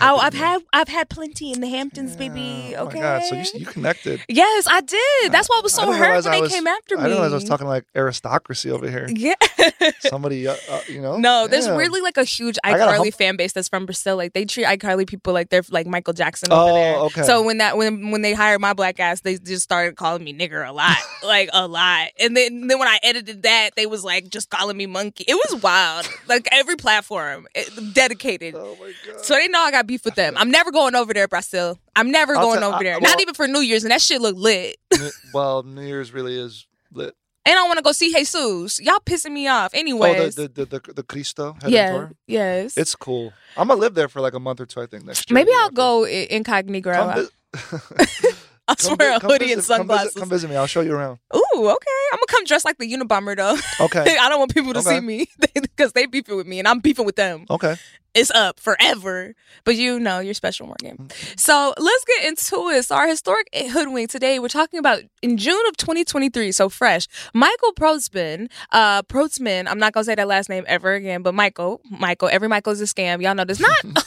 Oh, I've had I've had plenty in the Hamptons, baby. Okay. Oh my god! So you you connected. yes, I did. That's why I was so didn't hurt when I they was- came after me. I didn't realize I was talking like aristocracy over here. Yeah. (laughs) Somebody, uh, uh, you know. No, there's Damn. really like a huge I iCarly hump- fan base that's from Brazil. Like they treat iCarly people like they're like Michael Jackson over Oh, there. okay. So when that when when they hired my black ass, they just started calling me nigger a lot, (laughs) like a lot. And then then when I edited that, they was like just calling me monkey. It was wild. like every platform it, dedicated. Oh my god. So they know I got beef with them. I'm never going over there, Brazil. I'm never I'll going tell- over I- there. well- Not even for New Year's, and that shit look lit. (laughs) Well, New Year's really is lit. And I want to go see Jesus. Y'all pissing me off. Oh, Anyways. the the the, the, the Cristo yeah. tour. Yes. It's cool. I'm gonna live there for like a month or two. I think next year. Maybe I'll go incognito. (laughs) (laughs) I'll Come wear vi- a hoodie visit- and sunglasses. Come visit, come visit me. I'll show you around. Ooh, okay. I'm gonna come dressed like the Unabomber though. Okay. (laughs) I don't want people to see me (laughs) because they beefing with me and I'm beefing with them. Okay. It's up forever. But you know, you're special, Morgan. Mm-hmm. So let's get into it. So our historic hoodwink today, we're talking about in June of 2023, so fresh. Michael Protzman, uh, Protzman, I'm not gonna say that last name ever again, but Michael, Michael, every Michael is a scam. Y'all know this. Not (laughs)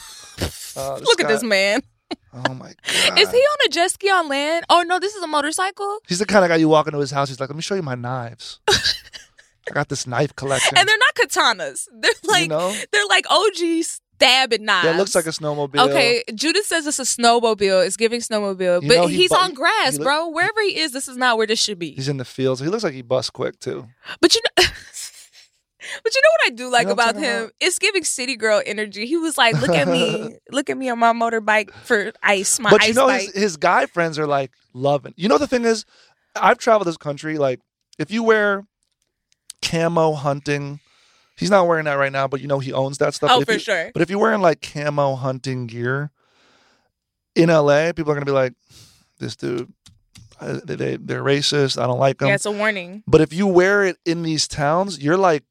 Uh, look at this man. Oh my god. Is he on a jet ski on land? Oh no, this is a motorcycle. He's the kind of guy you walk into his house. He's like, "Let me show you my knives. (laughs) I got this knife collection." And they're not katanas. They're like know? they're like OG stabbing knives. it looks like a snowmobile. Okay, Judith says it's a snowmobile. It's giving snowmobile, You but know he he's bu- on grass, he look- bro. Wherever he is, this is not where this should be. He's in the fields. He looks like he busts quick too. But you know, (laughs) but you know what I do like You know about him? about? It's giving city girl energy. He was like, "Look at me, (laughs) look at me on my motorbike for ice, my but ice you know, his, his guy friends are like loving. You know, the thing is, I've traveled this country. Like, if you wear camo hunting, he's not wearing that right now, but you know he owns that stuff. Oh, But for you- sure. But if you're wearing like camo hunting gear in LA, people are gonna be like, "This dude, they, they they're racist. I don't like them." yeah, it's a warning. But if you wear it in these towns, you're like,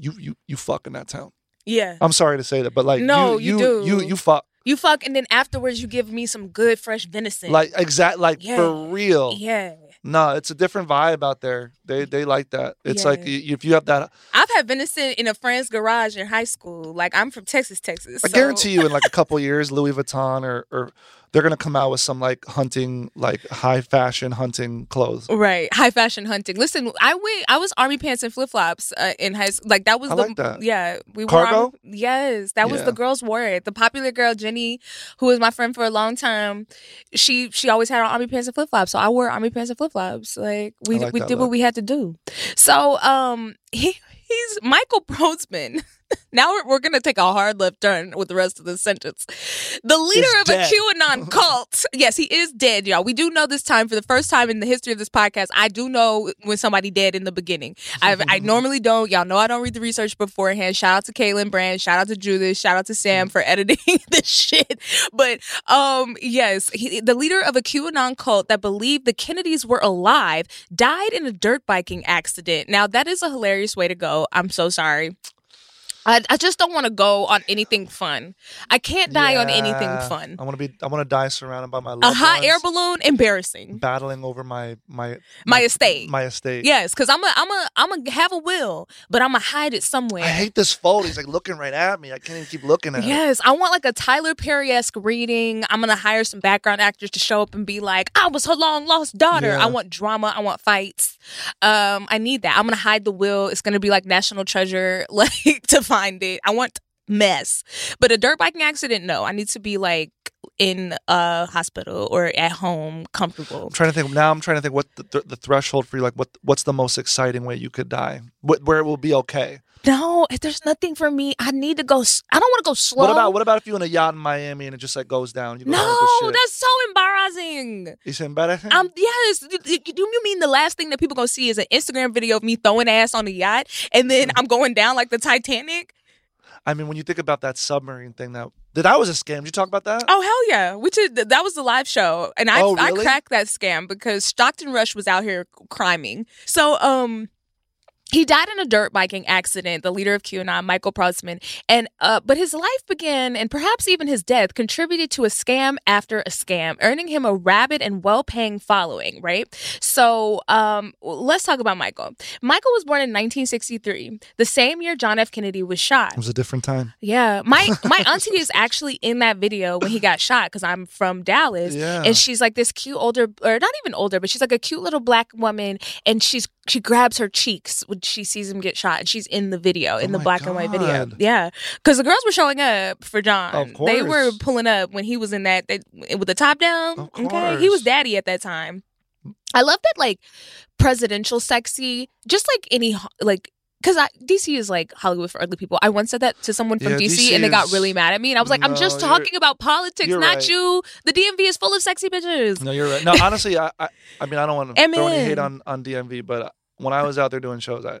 you you you fuck in that town. Yeah, I'm sorry to say that, but like, No, you you you do. you, you fuck you fuck, and then afterwards you give me some good fresh venison. like exact like Yeah. for real. yeah, No, it's a different vibe out there. They they like that. It's like Yeah. y- if you have that, I've had venison in a friend's garage in high school. Like I'm from Texas, Texas. I so- guarantee you, in like a (laughs) couple years, Louis Vuitton or or they're gonna come out with some like hunting, like high fashion hunting clothes. Right, high fashion hunting. Listen, I went. I was army pants and flip flops uh, in high school. Like that was I the like that. yeah. We wore Cargo? army- yes, that was Yeah. the girls wore it. The popular girl Jenny, who was my friend for a long time, she she always had on army pants and flip flops. So I wore army pants and flip flops. Like we like we did what we had to do. So um he he's Michael Brodsman. (laughs) (laughs) Now we're, we're going to take a hard left turn with the rest of the sentence. The leader Is of dead. a QAnon (laughs) cult. Yes, he is dead, y'all. We do know this time for the first time in the history of this podcast. I do know when somebody dead in the beginning. I I (laughs) normally don't. Y'all know I don't read the research beforehand. Shout out to Kaelyn Brandt. Shout out to Judith. Shout out to Sam for editing this shit. But um, yes, he, the leader of a QAnon cult that believed the Kennedys were alive died in a dirt biking accident. Now that is a hilarious way to go. I'm so sorry. I, I just don't want to go on anything fun. I can't die on anything fun. I want to be. I want to die surrounded by my A hot air balloon, embarrassing. battling over my my My estate. My estate. Yes, because I'm a I'm a I'm a have a will, but I'm gonna hide it somewhere. I hate this photo. He's like looking right at me. I can't even keep looking at him. Yes, I want like a Tyler Perry esque reading. I'm gonna hire some background actors to show up and be like, "I was her long lost daughter." Yeah. I want drama. I want fights. Um, I need that. I'm gonna hide the will. It's gonna be like National Treasure, (laughs) like to find it. I want mess, but a dirt biking accident, no. I need to be like in a hospital or at home, comfortable. I'm trying to think now. I'm trying to think what the, th- the threshold for you. Like, what what's the most exciting way you could die? What, where it will be okay. No, if there's nothing for me, I need to go. I don't want to go slow. What about what about if you're in a yacht in Miami and it just like goes down? You go down with the No, that's so embarrassing. You embarrassing? Um, yes. Do do you mean the last thing that people gonna see is an Instagram video of me throwing ass on a yacht, and then Mm. I'm going down like the Titanic? I mean, when you think about that submarine thing, that that that was a scam. Did you talk about that? Oh hell yeah! Which is that was the live show, and I Oh, I cracked that scam because Stockton Rush was out here criming. So um. He died in a dirt biking accident, the leader of QAnon, Michael Protzman. And uh, but his life began, and perhaps even his death, contributed to a scam after a scam, earning him a rabid and well-paying following. Right. So um, let's talk about Michael. Michael was born in 1963, the same year John F. Kennedy was shot. It was a different time. Yeah, my (laughs) my auntie is actually in that video when he got shot because I'm from Dallas, Yeah. and she's like this cute older or not even older, but she's like a cute little black woman, and she's she grabs her cheeks when she sees him get shot, and she's in the video in Oh the black and white video. Yeah, because the girls were showing up for John. Of They were pulling up when he was in that they, with the top down. Of Okay, he was daddy at that time. I love that like presidential sexy, just like any like. Because DC is like Hollywood for ugly people. I once said that to someone from Yeah, DC, DC and they got is- really mad at me. And I was like, I'm just talking about politics, not right. you. The DMV is full of sexy bitches. No, you're right. No, honestly, I, I, I mean, I don't want to (laughs) throw any hate on on DMV, but when I was out there doing shows, I,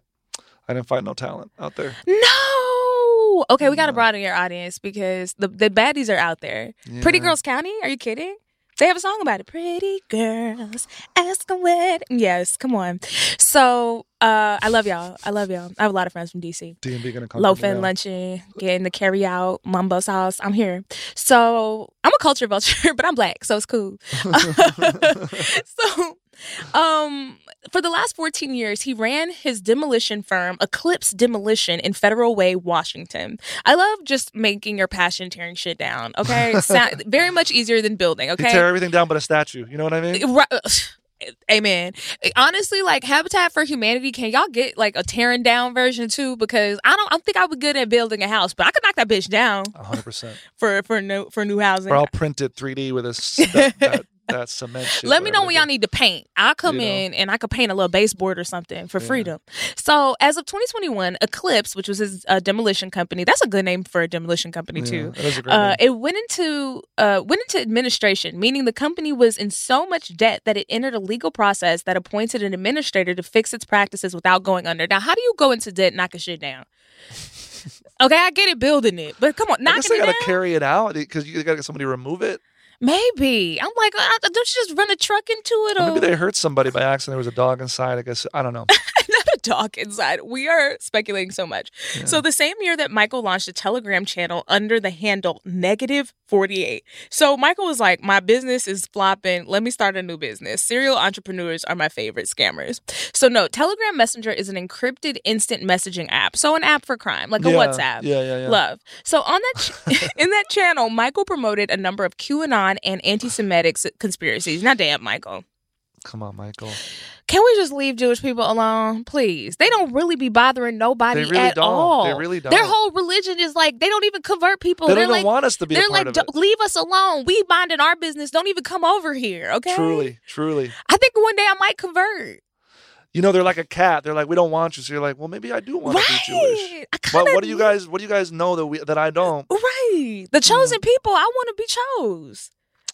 I didn't find no talent out there. No. Okay, we got to broaden your audience because the, the baddies are out there. Pretty Girls County? Are you kidding? They have a song about it. Pretty girls ask a wedding. Yes, come on. So uh, I love y'all. I love y'all. I have a lot of friends from DC. DMV gonna come. Loafing, lunching, getting the carry out, mumbo sauce. I'm here. So I'm a culture (laughs) vulture, but I'm black, so it's cool. (laughs) so um for the last 14 years he ran his demolition firm eclipse demolition in federal way washington i love just making your passion tearing shit down okay Sound, (laughs) very much easier than building You okay tear everything down but a statue. You know what I mean? Right- uh, Amen. Honestly, like Habitat for Humanity, can y'all get like a tearing down version too? Because I don't, I don't think I would be good at building a house, but I could knock that bitch down hundred percent. (laughs) for for new for new housing. Or I'll print it 3D with a that, that, (laughs) that cement shit. Let me know when y'all need to paint. I'll come You know. in and I could paint a little baseboard or something for Yeah. freedom. So, as of 2021, Eclipse, which was his uh, demolition company, that's a good name for a demolition company Yeah, too. that is a great Uh, it went into uh, went into administration, meaning the company was in so much debt that it entered a legal process that appointed an administrator to fix its practices without going under. Now, how do you go into debt and knock a shit down? (laughs) okay, I get it building it, but come on, I guess knocking they gotta down. carry it out because you gotta get somebody to remove it. Maybe I'm like, uh, don't you just run a truck into it? Or Or maybe they hurt somebody by accident. There was a dog inside. I guess I don't know. (laughs) (laughs) dog inside. We are speculating so much. So the same year that Michael launched a Telegram channel under the handle negative 48. So Michael was like, My business is flopping. Let me start a new business. Serial entrepreneurs are my favorite scammers. So no, Telegram Messenger is an encrypted instant messaging app. So an app for crime, like a Yeah, WhatsApp. Yeah, yeah, yeah. Love. So on that ch- (laughs) in that channel, Michael promoted a number of QAnon and anti-Semitic conspiracies. Now damn, Michael. Come on, Michael. Can we just leave Jewish people alone, please? They don't really be bothering nobody They really at don't. all. They really don't. Their whole religion is like they don't even convert people. They are don't even like, want us to be they're part like, of it. leave us alone. We minding our business. Don't even come over here. Okay. Truly, truly. I think one day I might convert. You know, they're like a cat. They're like, we don't want you. So you're like, well, maybe I do want right. to be Jewish. But what do you guys? What do you guys know that we that I don't? Right. The mm-hmm. chosen people. I want to be chose.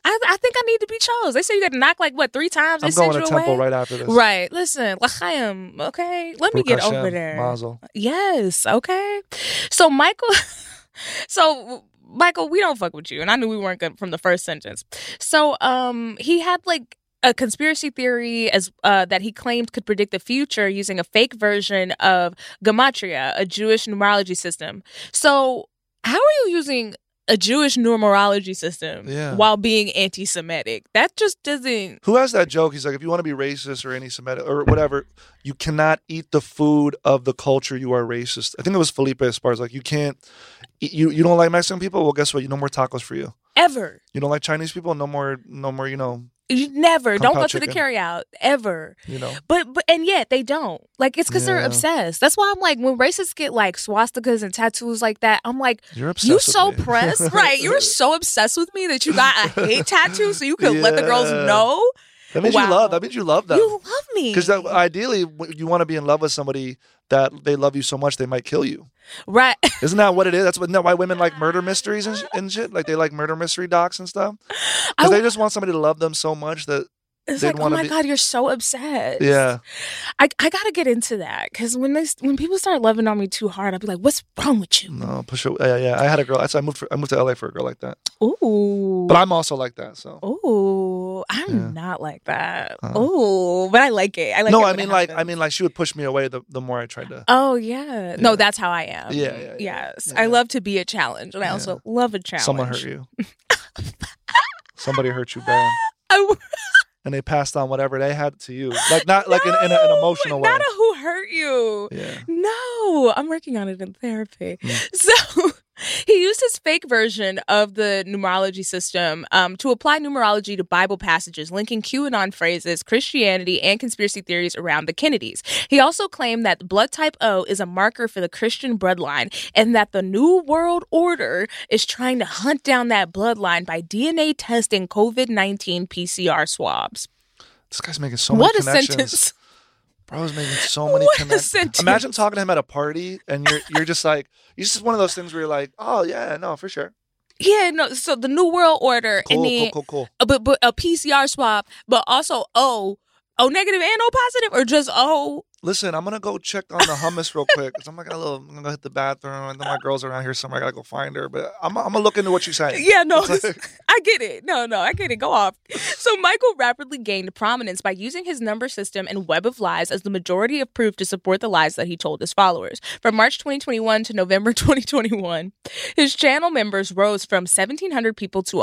I, I think I need to be chose. They say you got to knock like what three times. I'm going to temple away. right after this. Right. Listen, L'chaim, okay? Let me get over there. Mazel. Yes, okay. So Michael (laughs) so Michael, we don't fuck with you. And I knew we weren't good from the first sentence. So um he had like a conspiracy theory as uh, that he claimed could predict the future using a fake version of gematria, a Jewish numerology system. So how are you using a Jewish numerology system Yeah. while being anti-Semitic? That just doesn't. Who has that joke? He's like, if you want to be racist or anti-Semitic or whatever, you cannot eat the food of the culture you are racist. I think it was Felipe Esparza. Like, you can't. You you don't like Mexican people? Well, guess what? You no more tacos for you. Ever. You don't like Chinese people? No more. No more. You know. You never. Don't go to the chicken. carry out ever. You know. But but and yet they don't. Like it's because they're obsessed. That's why I'm like when racists get like swastikas and tattoos like that, I'm like, You're obsessed. you so me. pressed, (laughs) right? You're so obsessed with me that you got a hate tattoo so you can let the girls know That means you love. That means you love them. you love me. Because ideally, you want to be in love with somebody that they love you so much they might kill you. right. (laughs) Isn't that what it is? That's what. That why women like murder mysteries and, and shit? Like they like murder mystery docs and stuff. Because they just want somebody to love them so much that It's they'd like, oh my be- god, you're so obsessed. yeah. I, I gotta get into that because when they when people start loving on me too hard, I'll be like, what's wrong with you? No, push it. Yeah, yeah. I had a girl. I I moved. For, I moved to LA for a girl like that. Ooh. But I'm also like that. So Ooh, I'm Yeah. not like that. Uh-huh. Ooh, but I like it. I like no, I mean like I mean like she would push me away the, the more I tried to. Oh yeah. No, that's how I am. Yeah, yeah, yeah. Yes. Yeah. I love to be a challenge and I also love a challenge. Someone hurt you. (laughs) Somebody hurt you bad, (laughs) I (laughs) and they passed on whatever they had to you. Like not like in, in a, an emotional way. Not a who hurt you. Yeah. No, I'm working on it in therapy. Mm. So he used his fake version of the numerology system um, to apply numerology to Bible passages, linking QAnon phrases, Christianity, and conspiracy theories around the Kennedys. He also claimed that blood type O is a marker for the Christian bloodline and that the New World Order is trying to hunt down that bloodline by DNA testing COVID 19 PCR swabs. This guy's making so many what a sentence. Bro's making so (laughs) many What connections. Imagine talking to him at a party, and you're you're just like, it's just one of those things where you're like, oh yeah, no, for sure, Yeah, no. So the New World Order cool, and then cool, cool, cool. but but a PCR swab, but also O O negative and O positive, or just O Listen, I'm gonna go check on the hummus real quick. 'cause I'm like a little. I'm gonna go hit the bathroom, and then my girl's around here somewhere. I gotta go find her. But I'm, I'm gonna look into what you're saying. Yeah, no, (laughs) I get it. No, no, I get it. Go off. So Michael rapidly gained prominence by using his number system and web of lies as the majority of proof to support the lies that he told his followers. From March 2021 to November (laughs) 2021, his channel members rose from 1,700 people to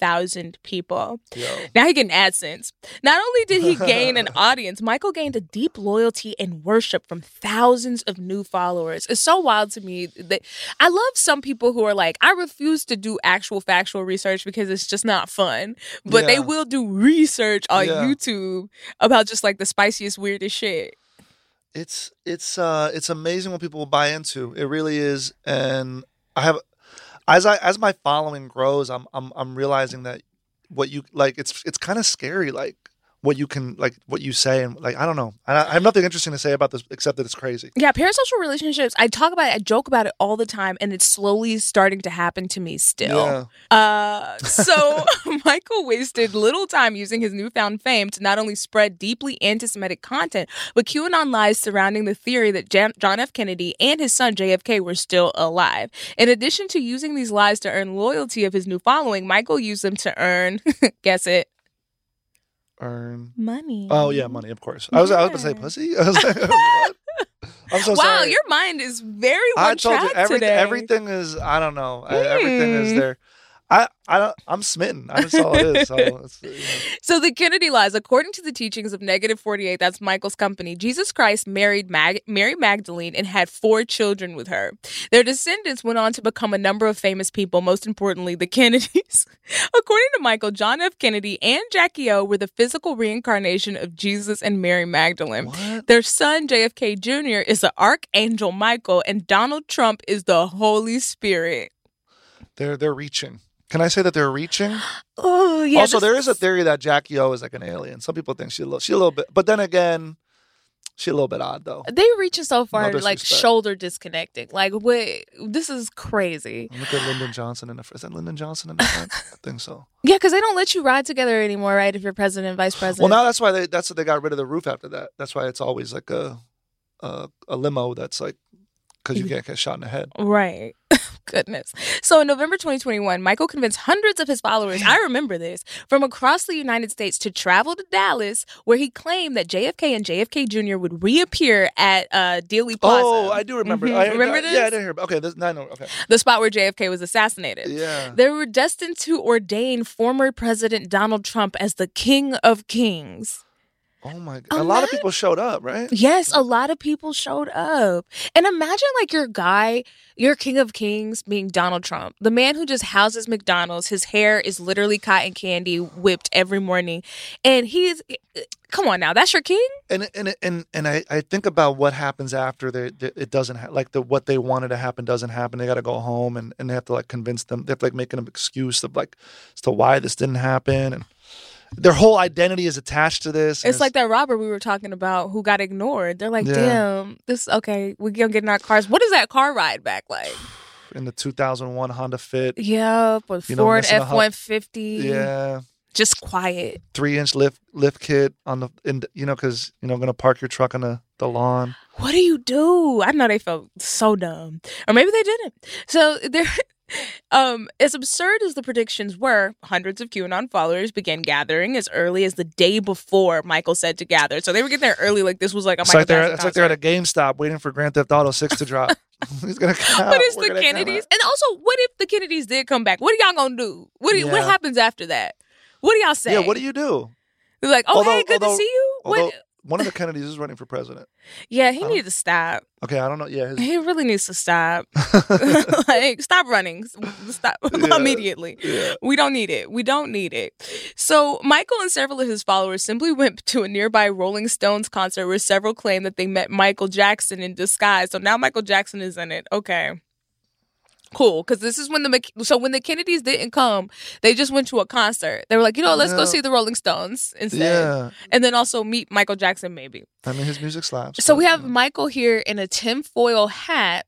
105,000 people. Yo. Now he getting AdSense. Not only did he gain an (laughs) audience, Michael gained a deep loyalty and worship from thousands of new followers. It's so wild to me that I love some people who are like, I refuse to do actual factual research because it's just not fun. But they will do research on Yeah. YouTube about just like the spiciest, weirdest shit. it's it's uh it's amazing what people will buy into. It really is, and I have as I as my following grows, I'm I'm I'm realizing that what you like it's it's kind of scary, like what you can like what you say and like I don't know. I, I have nothing interesting to say about this except that it's crazy. Yeah, parasocial relationships. I talk about it, I joke about it all the time, and it's slowly starting to happen to me still. Yeah. Uh, so (laughs) (laughs) Michael wasted little time using his newfound fame to not only spread deeply anti-Semitic content, but QAnon lies surrounding the theory that Jan- John F. Kennedy and his son JFK were still alive. In addition to using these lies to earn loyalty of his new following, Michael used them to earn, (laughs) guess it, Earn. money. Oh yeah, money, of course. I was I was going to say pussy. (laughs) I was like, what? I'm so (laughs) wow, sorry. your mind is very I told you everything. today. Everything is. I don't know. I- Everything is Hmm. there. I. I. I'm smitten. That's all it is. So (laughs) you know. So the Kennedy lies, according to the teachings of Negative 48, that's Michael's company, Jesus Christ married Mag- Mary Magdalene and had four children with her. Their descendants went on to become a number of famous people, most importantly, the Kennedys. (laughs) according to Michael, John F. Kennedy and Jackie O were the physical reincarnation of Jesus and Mary Magdalene. What? Their son, JFK Jr., is the Archangel Michael, and Donald Trump is the Holy Spirit. They're they're reaching. Can I say that they're reaching? Oh, yeah. also, there is a theory that Jackie O is like an alien. Some people think she's a little, she's a little bit, but then again, she's a little bit odd though. They reaching so far, No like shoulder disconnecting. Like, wait, this is crazy. Look at Lyndon Johnson in the is that Lyndon Johnson in the front? (laughs) I think so. Yeah, because they don't let you ride together anymore, right? If you're president and vice president. Well, now that's why they that's what they got rid of the roof after that. That's why it's always like a a, a limo that's like because you mm. can't get shot in the head. Right. Goodness. So in November 2021, Michael convinced hundreds of his followers, I remember this, from across the United States to travel to Dallas, where he claimed that JFK and JFK Jr. would reappear at uh, Dealey Plaza. Oh, I do remember. Mhm. I, remember I- this? Yeah, I didn't hear. About, okay, this, I know. Okay, the spot where JFK was assassinated. yeah. They were destined to ordain former President Donald Trump as the King of Kings. Oh my god, a lot of people showed up, right? Yes, a lot of people showed up. And imagine like your guy, your king of kings being Donald Trump, the man who just houses McDonald's. His hair is literally cotton candy whipped every morning. And he's eh, eh, come on now, that's your king? And and and and I, I think about what happens after they, they- it doesn't ha- like the what they wanted to happen doesn't happen. They got to go home and, and they have to like convince them. They have to like make an excuse of like as to why this didn't happen and their whole identity is attached to this. and It's like that robber we were talking about who got ignored. They're like, Yeah. damn, this okay, we gonna get in our cars. What is that car ride back like? (sighs) in the 2001 Honda Fit. Yep, with You know, Ford missing a F hub. one fifty. Yeah, Just quiet. three inch lift lift kit on the in you know because you know gonna park your truck on the the lawn. what do you do? I know they felt so dumb, or maybe they didn't. So (laughs) there, um, as absurd as the predictions were, hundreds of QAnon followers began gathering as early as the day before Michael said to gather. So they were getting there early, like this was like a It's Michael like they're it's like they're at a GameStop waiting for Grand Theft Auto Six to drop. (laughs) (laughs) He's gonna come. But it's the Kennedys, and also, what if the Kennedys did come back? What are y'all gonna do? What do you, what happens after that? What do y'all say? Yeah, what do you do? They're like, oh Although- hey, good although- to see you. Although What? One of the Kennedys is running for president. Yeah, he needs to stop. Okay, I don't know. Yeah, his, He really needs to stop. (laughs) (laughs) like, stop running. Stop Yeah. (laughs) immediately. yeah. We don't need it. We don't need it. So, Michael and several of his followers simply went to a nearby Rolling Stones concert where several claimed that they met Michael Jackson in disguise. So now Michael Jackson is in it. Okay. Cool, because this is when the so when the Kennedys didn't come, they just went to a concert. They were like, you know, let's go see the Rolling Stones instead, Yeah, and then also meet Michael Jackson maybe. I mean his music slaps. So we have know. Michael here in a tinfoil hat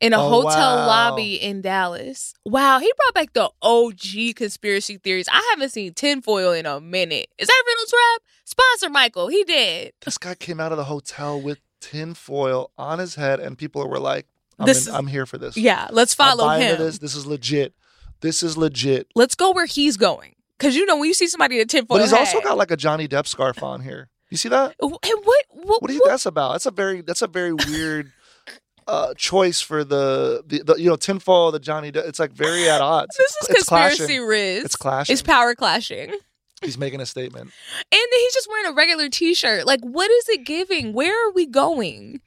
in a Oh, hotel wow. lobby in Dallas. Wow, he brought back the OG conspiracy theories. I haven't seen tinfoil in a minute. Is that Reynolds Wrap? Sponsor Michael. He did. This guy came out of the hotel with tinfoil on his head, and people were like, I'm, This in- is- I'm here for this. Yeah, let's follow him. This. this is legit. This is legit. Let's go where he's going. Because you know, when you see somebody in a tinfoil But he's also got like a Johnny Depp scarf on here. You see that? Wh- Hey, what? What? What do you think that's about? That's a very that's a very weird (laughs) uh choice for the, the, the you know tinfoil the Johnny Depp. It's like very at odds. This It's- is it's conspiracy clashing. Riz. It's clashing. It's power clashing. He's making a statement. And he's just wearing a regular t-shirt. Like, what is it giving? Where are we going?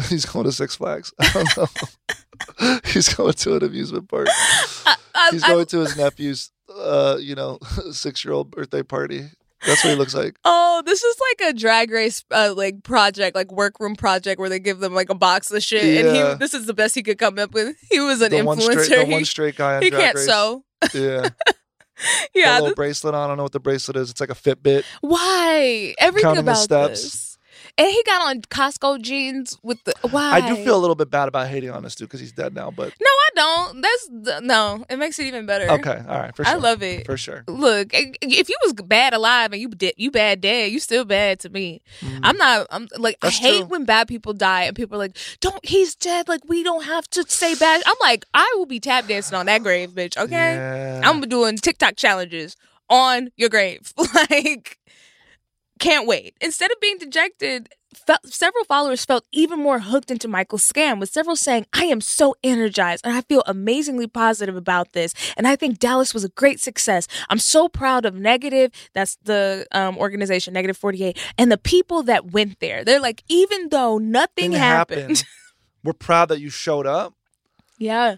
(laughs) He's going to Six Flags. (laughs) I don't know. (laughs) He's going to an amusement park. I, I, He's I- going to his nephew's uh, you know, six year old birthday party. That's what he looks like. Oh, this is like a drag race uh, like project, like workroom project where they give them like a box of shit, and Yeah. he this is the best he could come up with. He was an The one influencer. straight the he one straight guy on he Drag can't Race. sew. Yeah. Yeah, Got a little this- bracelet on. I don't know what the bracelet is. It's like a Fitbit. why everything Counting the about steps. this? And he got on Costco jeans with the why? I do feel a little bit bad about hating on this dude because he's dead now, but no, I don't. That's no. It makes it even better. okay, all right, for sure. I love it. for sure. Look, if you was bad alive and you did you bad dead, you still bad to me. Mm. I'm not. I'm like. That's I hate true. when bad people die and people are like, "Don't he's dead." Like we don't have to say bad. I'm like, I will be tap dancing on that grave, bitch. Okay, Yeah. I'm doing TikTok challenges on your grave. (laughs) like, can't wait. Instead of being dejected, several followers felt even more hooked into Michael's scam, with several saying, I am so energized and I feel amazingly positive about this. And I think Dallas was a great success. I'm so proud of Negative, that's the um, organization, Negative 48, and the people that went there. They're like, even though nothing Thing happened. (laughs) We're proud that you showed up. Yeah.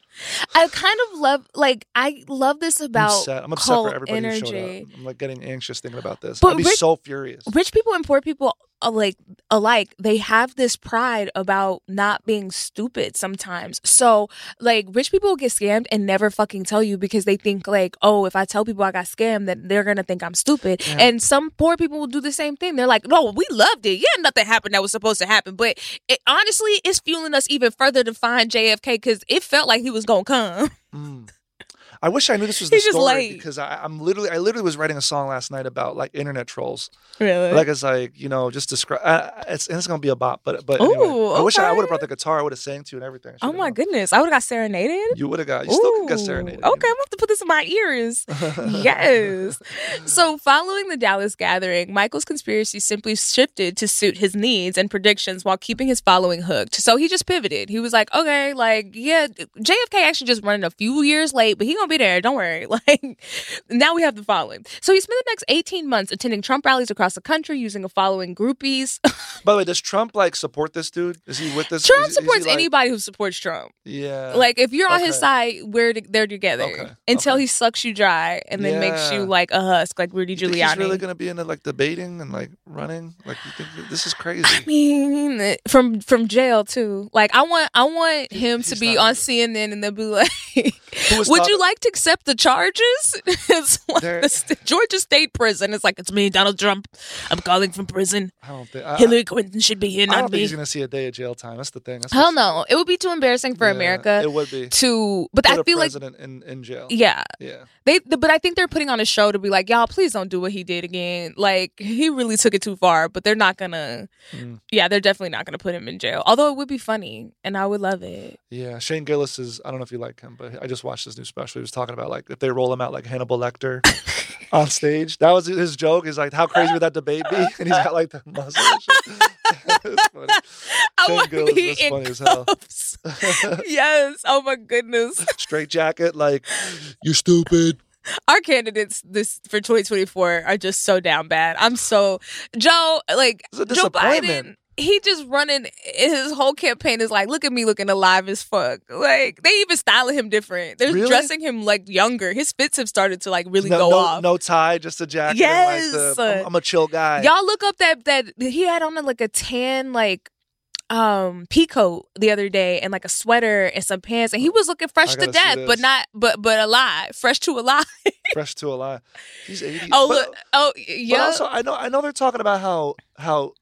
I kind of love like I love this I'm about upset. I'm upset for everybody who showed energy. up. I'm like getting anxious thinking about this. But I'd be Rick- so furious. Rich people and poor people like alike, they have this pride about not being stupid sometimes. So like rich people get scammed and never fucking tell you because they think like, oh, if I tell people I got scammed, then they're gonna think I'm stupid. Yeah. And some poor people will do the same thing. They're like, no, we loved it. Yeah, nothing happened that was supposed to happen. But it, honestly, it's fueling us even further to find JFK because it felt like he was gonna come. Mm. I wish I knew this was the story late. because I, I'm literally, I literally was writing a song last night about like internet trolls. Really? Like it's like you know, just describe. Uh, it's and it's gonna be a bop, but but anyway, Ooh, I wish I, I would have brought the guitar. I would have sang to you and everything. Oh my known. goodness. I would have got serenaded. You would have got. You still could get Ooh, serenaded. Okay, I'm gonna have to put this in my ears. (laughs) yes. So, following the Dallas gathering, Michael's conspiracy simply shifted to suit his needs and predictions while keeping his following hooked. So he just pivoted. He was like, "Okay, like, yeah, JFK actually just running a few years late, but he gonna be there. Don't worry." (laughs) Like, now we have the following. So he spent the next 18 months attending Trump rallies across the country using a following groupies. (laughs) By the way, does Trump like support this dude? Is he with this? Trump is- is supports like- anybody who supports Trump. Yeah. Like if you're on his side, we're to- they're together Okay, until okay. he sucks you dry and then makes you like a husk, like Rudy You Giuliani. he's really gonna be into like debating and like running? Like you think this is crazy? I mean, from from jail too. Like I want I want him to be not- on CNN and they'll be like, "Would thought- you like accept the charges?" (laughs) it's like There- the st- Georgia State Prison. It's like it's me, Donald Trump. I'm calling from prison. I don't think. I, Hillary Clinton should be here, I, I don't not think he's gonna see a day of jail time. That's the thing. That's Hell no, it would be too embarrassing for Yeah, America It would be. to. But Put I feel like president in, in jail. yeah, Yeah. They, th- but I think they're putting on a show to be like, y'all, please don't do what he did again. Like he really took it too far, but they're not gonna. Mm. Yeah, they're definitely not gonna put him in jail. Although it would be funny, and I would love it. Yeah, Shane Gillis is. I don't know if you like him, but I just watched his new special. Was talking about like if they roll him out like Hannibal Lecter on stage. That was his joke. Is like, how crazy would that debate be? And he's got like the muscle. and shit. (laughs) it's funny. I want to be in as hell. cuffs. (laughs) yes. Oh my goodness. (laughs) Straight jacket, like you're stupid. Our candidates this for 2024 are just so down bad. I'm so Joe. Like Joe Biden. He just running his whole campaign is like, look at me looking alive as fuck. Like they even styling him different. They're Really? dressing him like younger. His fits have started to like really no, go no, off. no tie, just a jacket. and, like, Yes. the, I'm, I'm a chill guy. Y'all look up that that he had on like a tan like um peacoat the other day and like a sweater and some pants and he was looking fresh to death but not but but alive fresh to alive (laughs) Fresh to a lie. He's 80. oh But- look oh But yeah also, I know I know they're talking about how how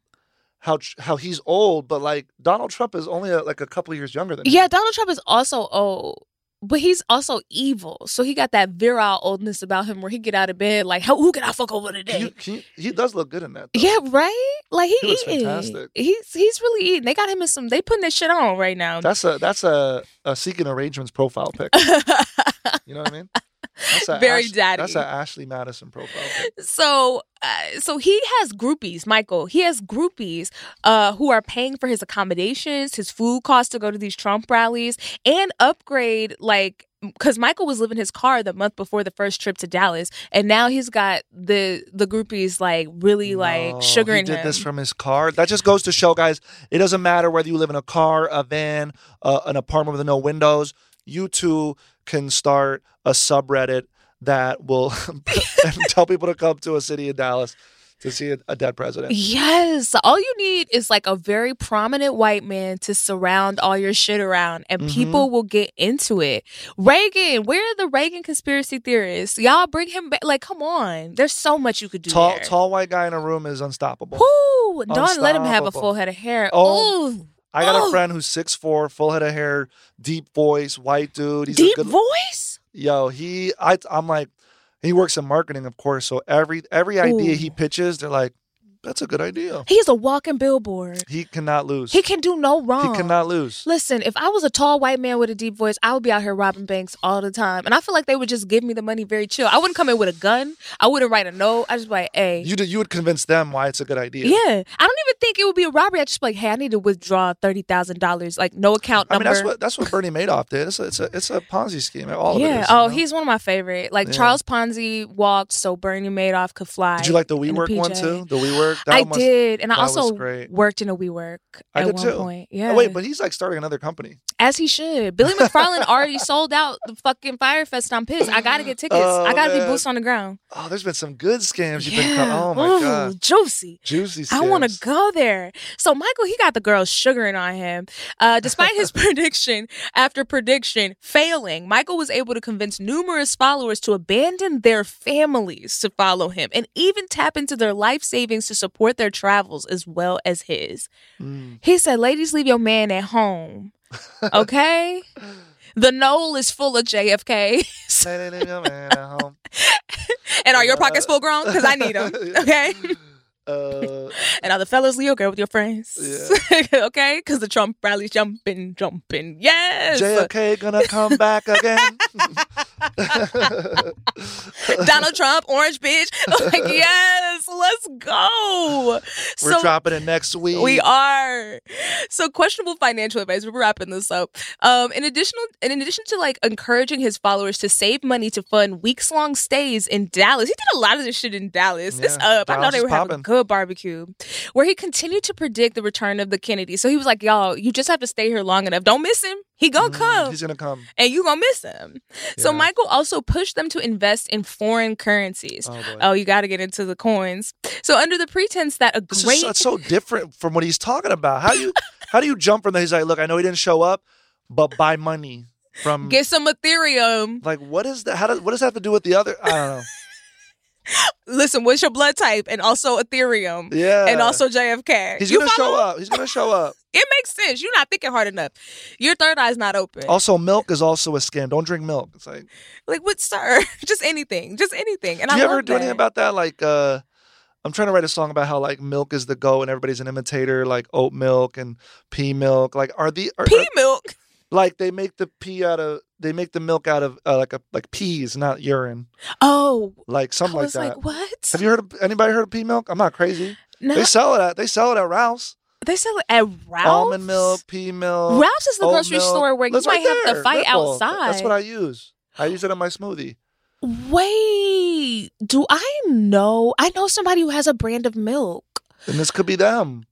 how how he's old, but like Donald Trump is only uh like a couple years younger than him. Yeah, Donald Trump is also old, but he's also evil. So he got that virile oldness about him where he get out of bed like, "How who can I fuck over today?" Can you, can you, he does look good in that. Though. yeah, right. Like he, He looks eating. fantastic. He's he's really eating. They got him in some. They putting this shit on right now. That's a that's a, a seeking arrangements profile pic. (laughs) You know what I mean? That's a Very Ash- daddy. That's a Ashley Madison profile so uh, so he has groupies michael he has groupies uh who are paying for his accommodations his food costs to go to these trump rallies and upgrade like because michael was living his car the month before the first trip to dallas and now he's got the the groupies like really No, like sugaring He did him this from his car. That just goes to show, guys. It doesn't matter whether you live in a car, a van, uh, an apartment with no windows. You too can start a subreddit that will (laughs) (laughs) tell people to come to a city in Dallas to see a, a dead president. Yes. All you need is like a very prominent white man to surround all your shit around and Mhm. people will get into it. Reagan, where are the Reagan conspiracy theorists? Y'all bring him back. Like, come on. There's so much you could do. Tall, there. tall white guy in a room is unstoppable. Woo! Don't let him have a full head of hair. Oh, Ooh. I got Oh. a friend who's 6'4", full head of hair, deep voice, white dude. He's Deep a good, voice? yo he I I'm like he works in marketing of course so every every idea he pitches they're like that's a good idea He's a walking billboard. he cannot lose He can do no wrong. he cannot lose Listen, if I was a tall white man with a deep voice, I would be out here robbing banks all the time. And I feel like they would just give me the money very chill. I wouldn't come in with a gun. I wouldn't write a note. I just be like, hey. you did, you would convince them why it's a good idea yeah. I don't even think it would be a robbery. I'd just be like, hey, I need to withdraw $30,000. Like, no account number. I mean that's what that's what Bernie (laughs) Madoff did it's a it's a, it's a Ponzi scheme all of it yeah. oh, you know? he's one of my favorite. Like, Yeah. Charles Ponzi walked so Bernie Madoff could fly. did you like the WeWork one too the WeWork that I did. And I also worked in a WeWork I at did one too. point. Yeah. oh, wait but he's like starting another company As he should. Billy (laughs) McFarland already sold out the fucking Fyre Fest. I'm pissed. I gotta get tickets. Oh, I gotta be man. boots on the ground. oh there's been some good scams you've been Yeah. co- oh my Ooh, god juicy. juicy scams. I want to go there. So Michael, he got the girls sugaring on him. Uh, despite his (laughs) prediction after prediction failing, Michael was able to convince numerous followers to abandon their families to follow him and even tap into their life savings to support their travels as well as his. Mm. He said, "Ladies, leave your man at home." (laughs) Okay. The knoll is full of JFK. Lady, leave your man at home. (laughs) and are your pockets full grown? Because I need them. (laughs) Okay. Uh, And are the fellas Leo girl with your friends? Yeah. okay? Because the Trump rally's jumping, jumping. Yes. JFK gonna come back again. Donald Trump, orange bitch. Like, yes, let's go. We're so dropping it next week. we are. So questionable financial advice. We're wrapping this up. Um, in additional, in addition to like encouraging his followers to save money to fund weeks long stays in Dallas, he did a lot of this shit in Dallas. It's Yeah, up. I know they were having a good barbecue, where he continued to predict the return of the Kennedy. So he was like, "Y'all, you just have to stay here long enough. Don't miss him. He gonna Mm, come." He's gonna come. and you gonna miss him. So Michael also pushed them to invest in foreign currencies. Oh. Oh, you got to get into the coins. So under the pretense that a This great it's so different from what he's talking about. How do you (laughs) how do you jump from that? He's like, look, I know he didn't show up, but buy money from get some Ethereum. like what is that? How does what does that have to do with the other? I don't know. Listen, what's your blood type? And also Ethereum. Yeah, And also JFK. he's You gonna show up. He's gonna show up. (laughs) It makes sense. You're not thinking hard enough. Your third eye's not open. Also, milk is also a scam. Don't drink milk. It's like, like what, sir? (laughs) Just anything. Just anything. And do I you ever do anything about that? Like, uh, I'm trying to write a song about how like milk is the go and everybody's an imitator, like oat milk and pea milk. Like, are the are, pea are- milk? like they make the pea out of they make the milk out of uh, like a like peas, not urine, Oh, like something like that. like, what? Have you heard of anybody heard of pea milk? I'm not crazy. no, They sell it at they sell it at Ralph's. they sell it at Ralph's. Almond milk, pea milk. Ralph's is the grocery milk. store where you That's might right have to fight Bull. outside. That's what I use. I use it in my smoothie. Wait, do I know? I know somebody who has a brand of milk. And this could be them.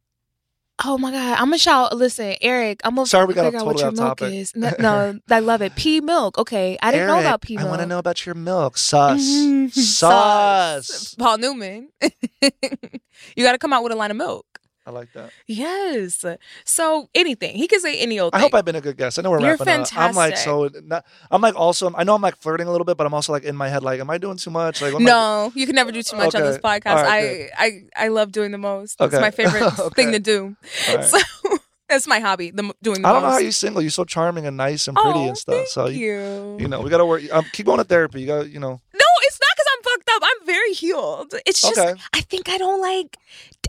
Oh my god! I'm gonna shout. Listen, Eric. I'm gonna Sorry, we got figure out what totally your off milk topic. is. No, no, (laughs) I love it. Pea milk. Okay, I didn't know about pea I want to know about your milk. Sus. (laughs) Mhm. Sus. Paul Newman. (laughs) you got to come out with a line of milk. I like that. Yes. So anything he could say any old. I thing. hope I've been a good guest. I know we're You're wrapping up. I'm like so. Not, I'm like also. I know I'm like flirting a little bit, but I'm also like in my head like, am I doing too much? Like, am I- No, you can never do too much on this podcast. Right, I. I I love doing the most. It's my (laughs) favorite thing to do. Right. So (laughs) that's my hobby. The doing the I don't know how you're single. You're so charming and nice and pretty oh, and stuff. Thank So you. you know, we gotta work. Um, keep going to therapy. You got, you know. No, it's not because I'm fucked up. I'm very healed. It's just Okay. I think I don't like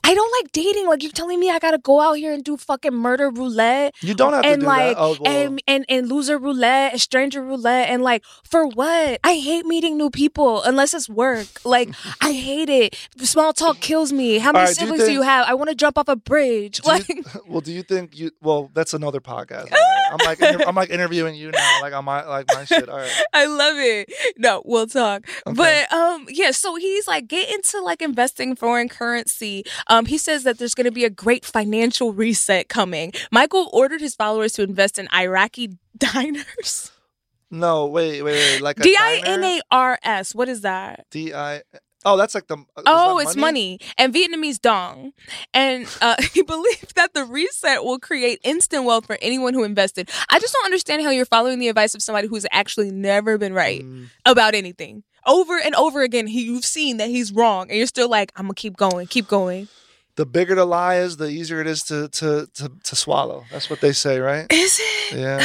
I don't like dating. Like you're telling me I gotta go out here and do fucking murder roulette You don't have to and do like that. Oh, well, and, and and loser roulette and stranger roulette and like for what? I hate meeting new people unless it's work. Like (laughs) I hate it. Small talk kills me. How many right, do you siblings do you have? I want to jump off a bridge. Like you, (laughs) well, do you think you? Well, that's another podcast. (laughs) I'm like, inter- I'm like interviewing you now, like on my like my shit. All right. (laughs) I love it. No, we'll talk. Okay. But um yeah, so he's like get into like investing foreign currency. Um he says that there's going to be a great financial reset coming. Michael ordered his followers to invest in Iraqi (laughs) dinars. No, wait, wait, wait. Like D I N? A R S. What is that? D I. Oh, that's like the. Oh, it's money and Vietnamese dong. And uh, (laughs) he believes that the reset will create instant wealth for anyone who invested. I just don't understand how you're following the advice of somebody who's actually never been right Mm, about anything. Over and over again, he, you've seen that he's wrong, and you're still like, I'm gonna keep going, keep going. The bigger the lie is, the easier it is to to to, to swallow. That's what they say, right? Is it? Yeah.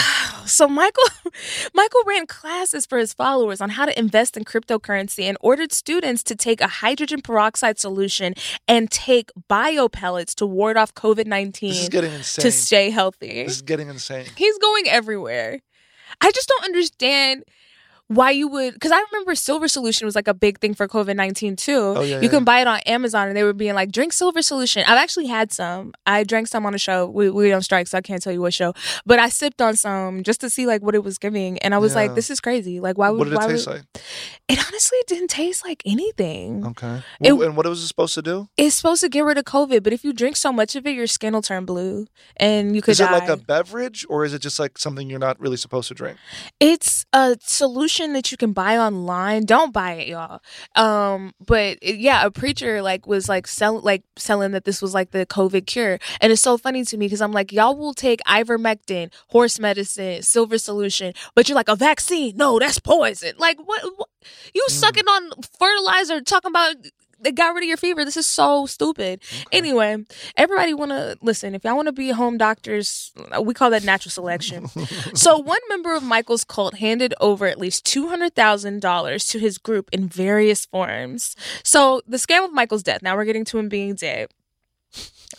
So Michael, (laughs) Michael ran classes for his followers on how to invest in cryptocurrency and ordered students to take a hydrogen peroxide solution and take bio pellets to ward off COVID This is nineteen getting insane. to stay healthy. This is getting insane. He's going everywhere. I just don't understand why you would because I remember Silver Solution was like a big thing for COVID nineteen too. Oh, yeah, you yeah. can buy it on Amazon and they were being like, drink Silver Solution. I've actually had some. I drank some on a show. We we don't strike, so I can't tell you what show. But I sipped on some just to see like what it was giving. And I was like, this is crazy. Like why would What did it taste would, like? It honestly didn't taste like anything. Okay. It- and what was it supposed to do? It's supposed to get rid of COVID, but if you drink so much of it, your skin will turn blue and you could Is it die. like a beverage or is it just like something you're not really supposed to drink? It's a solution that you can buy online. Don't buy it, y'all. Um, but it- yeah, a preacher like was like sell like selling that this was like the COVID cure, and it's so funny to me because I'm like, y'all will take ivermectin, horse medicine, silver solution, but you're like a vaccine. No, that's poison. Like what? what you sucking on fertilizer, talking about. They got rid of your fever. This is so stupid. Anyway, everybody want to listen. If y'all want to be home doctors, we call that natural selection. (laughs) So, one member of Michael's cult handed over at least $200,000 to his group in various forms. So, the scam of Michael's death, now we're getting to him being dead. (laughs)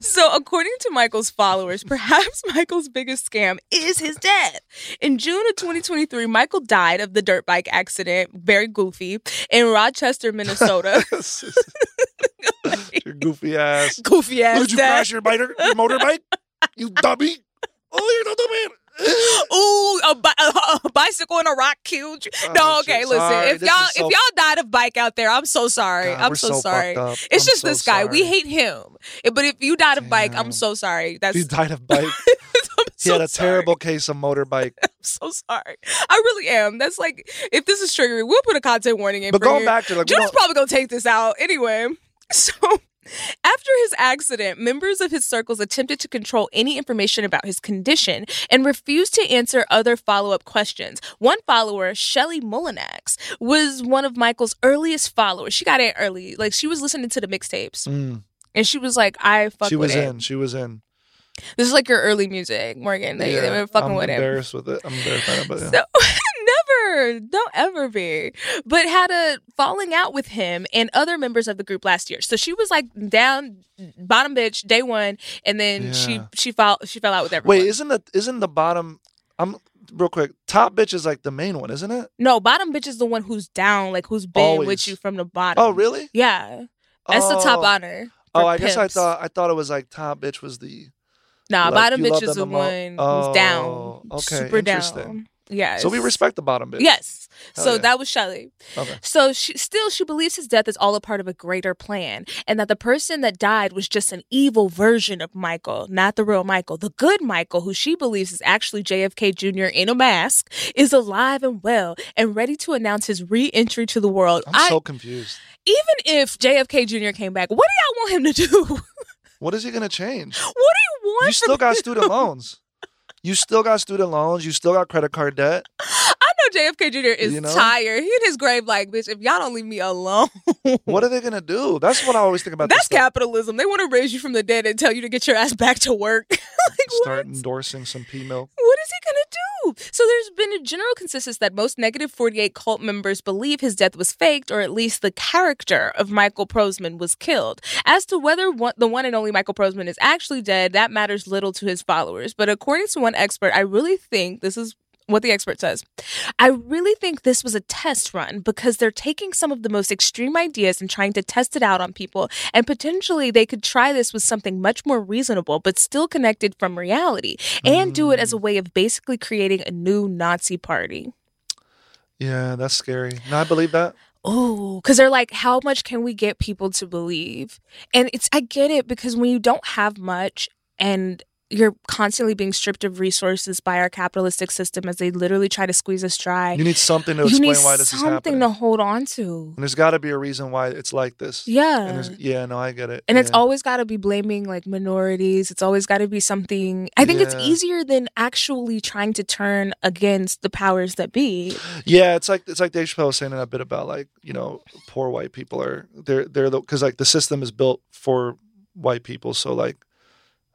so, according to Michael's followers, perhaps (laughs) Michael's biggest scam is his death. In June of 2023, Michael died of the dirt bike accident, very goofy, in Rochester, Minnesota. (laughs) (laughs) your goofy ass. goofy ass Did you crash your, biter, your motorbike? You dummy. Oh, you're the dummy. Ooh, a, bi- a bicycle and a rock killed you. Oh, no, okay, listen. Sorry, if this y'all so- if y'all died of bike out there, I'm so sorry. God, I'm so, so sorry. It's I'm just so this guy. We hate him. But if you died of bike, I'm so sorry. That's He died of bike. (laughs) He had a sorry. terrible case of motorbike. (laughs) I'm so sorry. I really am. That's like if this is triggering, we'll put a content warning in. But for going back to like, we Judas probably gonna take this out anyway. (laughs) So after his accident, members of his circles attempted to control any information about his condition and refused to answer other follow-up questions. One follower, Shelly Mullinax, was one of Michael's earliest followers. She got in early. Like she was listening to the mixtapes. Mm, And she was like, I fuck she was it. in. She was in. This is like your early music, Morgan. They, they Yeah, were fucking I'm with him. embarrassed with it. I'm embarrassed by it, but yeah. So (laughs) never, don't ever be. But had a falling out with him and other members of the group last year. So she was like down bottom bitch day one, and then she Yeah. she fell she fell out with everyone. Wait, isn't the isn't the bottom? I'm real quick. Top bitch is like the main one, isn't it? no, bottom bitch is the one who's down, like who's been with you from the bottom. Oh, really? Yeah, that's the top Oh. honor. Oh, I guess I thought I thought it was like top bitch was the Nah, like, bottom bitch is the one one Oh, who's down, oh, okay, super interesting. down. Yes. So we respect the bottom bitch. Yes. Hell so yeah. that was Shelley. Okay. So she, still, she believes his death is all a part of a greater plan, and that the person that died was just an evil version of Michael, not the real Michael. The good Michael, who she believes is actually JFK Jr. in a mask, is alive and well and ready to announce his re-entry to the world. I'm I- so confused. even if JFK Jr. came back, what do y'all want him to do? (laughs) What is he gonna change? what do you want? You still got student loans. You still got student loans. You still got credit card debt. (laughs) JFK Jr. is You know? tired. He in his grave, like, bitch. If y'all don't leave me alone, (laughs) What are they gonna do? That's what I always think about. that's capitalism. They want to raise you from the dead and tell you to get your ass back to work. (laughs) like, Start what? endorsing some pea milk. What is he gonna do? So there's been a general consensus that most negative 48 cult members believe his death was faked, or at least the character of Michael Protzman was killed. As to whether one, the one and only Michael Protzman is actually dead, that matters little to his followers. But according to one expert, I really think this is what the expert says. I really think this was a test run because they're taking some of the most extreme ideas and trying to test it out on people. And potentially they could try this with something much more reasonable, but still connected from reality, and do it as a mm. way of basically creating a new Nazi party. Yeah, that's scary. No, I believe that. Oh, because they're like, how much can we get people to believe? And it's, I get it because when you don't have much and you're constantly being stripped of resources by our capitalistic system as they literally try to squeeze us dry, You need something to you explain why this is something to hold on to. And there's got to be a reason why it's like this. Yeah. And yeah, no, I get it. And it's always got to be blaming like minorities. It's always got to be something. I think it's easier than actually trying to turn against the powers that be. Yeah, it's like it's like Dave Chappelle was saying in a bit about like you know poor white people are they're they're the because like the system is built for white people, so like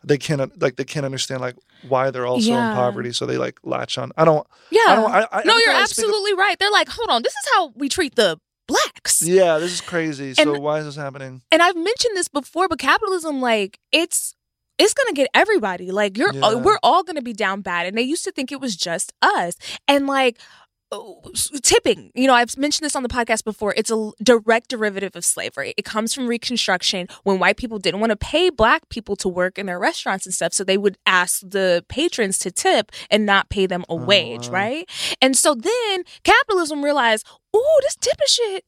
they can't like they can't understand like why they're also Yeah. in poverty, so they like latch on. I don't. Yeah. I don't. I, I, no, you're speak of- absolutely right. They're like, hold on, this is how we treat the blacks. yeah, this is crazy. So why is this happening? And I've mentioned this before, but capitalism, like, it's it's gonna get everybody. Like, you're uh, Yeah. we're all gonna be down bad. And they used to think it was just us. And like Oh, tipping, you know, I've mentioned this on the podcast before. It's a direct derivative of slavery. It comes from Reconstruction when white people didn't want to pay black people to work in their restaurants and stuff, so they would ask the patrons to tip and not pay them a wage, wow. right? And so then capitalism realized, oh, this tipping shit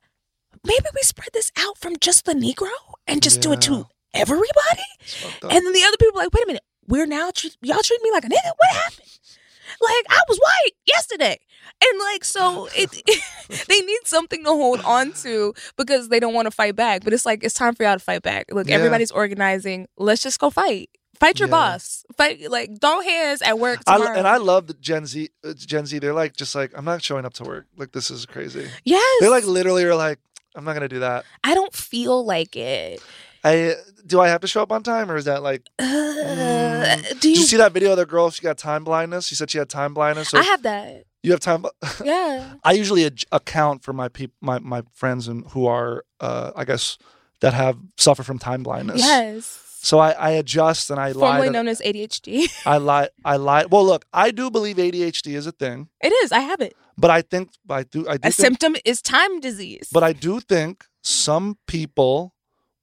maybe we spread this out from just the Negro and just do it to everybody. It's fucked up. And then the other people are like, wait a minute, we're now treat- y'all treat me like a nigga. What happened? Like I was white yesterday, and like so it, (laughs) they need something to hold on to because they don't want to fight back. But it's like it's time for y'all to fight back. Look, Yeah. everybody's organizing. Let's just go fight. Fight your Yeah. boss. Fight like throw hands at work I, and I love the Gen Z. uh, Gen Z, they're like just like I'm not showing up to work. Like this is crazy. yes, They like literally are like I'm not gonna do that. I don't feel like it. I do I have to show up on time or is that like? Uh, do Did you? you see that video of the girl? She got time blindness. She said she had time blindness. So I have that. you have time. (laughs) Yeah. I usually ad- account for my peop- my my friends and who are uh, I guess that have suffer from time blindness. Yes. So I, I adjust and I lie. Formerly known as ADHD. I lie. I lie. Well, look, I do believe ADHD is a thing, It is. I have it. but I think I do. I do A think, symptom is time disease. but I do think some people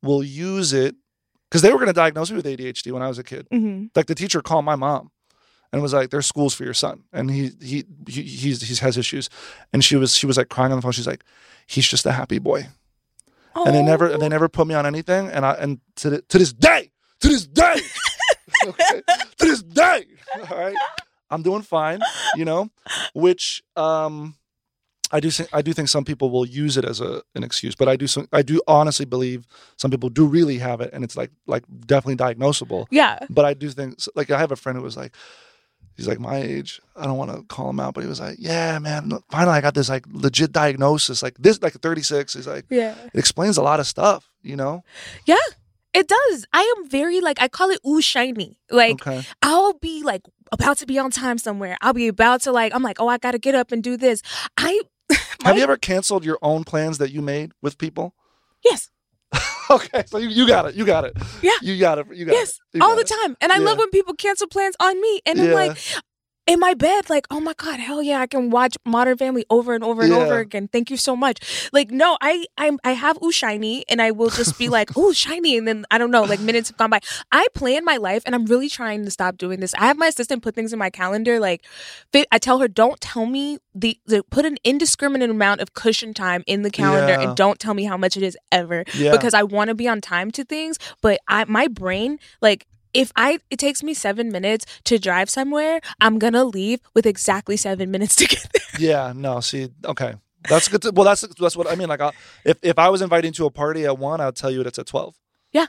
will use it because they were going to diagnose me with ADHD when I was a kid. hmm Like the teacher called my mom and was like, "There's schools for your son, and he he he he's, he has issues." And she was she was like crying on the phone. She's like, "He's just a happy boy." And they never Oh. they never put me on anything. And I and to the, to this day, to this day, (laughs) okay, to this day, all right, I'm doing fine. You know, which um. I do think I do think some people will use it as a an excuse, but I do some, I do honestly believe some people do really have it, and it's like like definitely diagnosable. Yeah. But I do think, like, I have a friend who was like, he's like my age. I don't want to call him out, but he was like, yeah, man, look, finally I got this like legit diagnosis. Like this, like 36. He's like, Yeah. it explains a lot of stuff, you know? Yeah. It does. I am very like I call it ooh shiny. Like okay. I'll be like about to be on time somewhere. I'll be about to like I'm like, oh, I gotta get up and do this. I (laughs) Have you ever canceled your own plans that you made with people? Yes. (laughs) okay, so you, you got it. You got it. Yeah. You got it. You got Yes. it. You all got the it. time. And I love when people cancel plans on me. And I'm Yeah. like, in my bed, like, oh my god, hell yeah, I can watch Modern Family over and over and Yeah. over again. Thank you so much. Like, no, I I I have ooh shiny, and I will just be like, (laughs) ooh shiny, and then I don't know, like minutes have gone by. I plan my life, and I'm really trying to stop doing this. I have my assistant put things in my calendar, like, I tell her, don't tell me the, the put an indiscriminate amount of cushion time in the calendar, Yeah. and don't tell me how much it is ever, Yeah. because I want to be on time to things, but I my brain like if I it takes me seven minutes to drive somewhere, I'm gonna leave with exactly seven minutes to (laughs) get there. Yeah, no, see, okay. That's good. To, well, that's that's what I mean. Like, I'll, if if I was inviting to a party at one, I'd tell you it's at twelve. Yeah.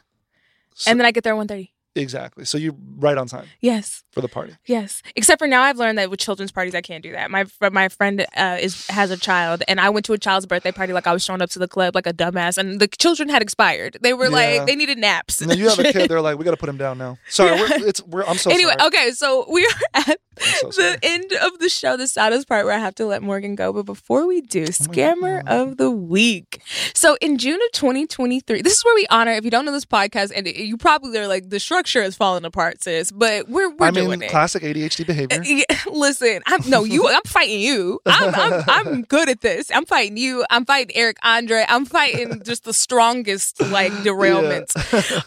So- and then I get there at 1.30. exactly. So you're right on time Yes, for the party. yes. Except for now, I've learned that with children's parties, I can't do that. My my friend uh, is has a child, and I went to a child's birthday party like I was showing up to the club like a dumbass, and the children had expired. They were Yeah. like they needed naps. And then you have a kid. (laughs) They're like, we got to put him down now. Sorry, Yeah. we're, it's we're. I'm so anyway, sorry. okay, so we are (laughs) at so the end of the show, the saddest part where I have to let Morgan go. But before we do, Oh scammer of the week. So in June of 2023, this is where we honor. If you don't know this podcast, and you probably are like the structure is falling apart, sis. But we're we're I mean, doing it. classic ADHD behavior. Yeah, (laughs) listen, I'm no you. (laughs) I'm fighting you. I'm, I'm I'm good at this. I'm fighting you. I'm fighting Eric Andre. I'm fighting just the strongest like (laughs) derailments.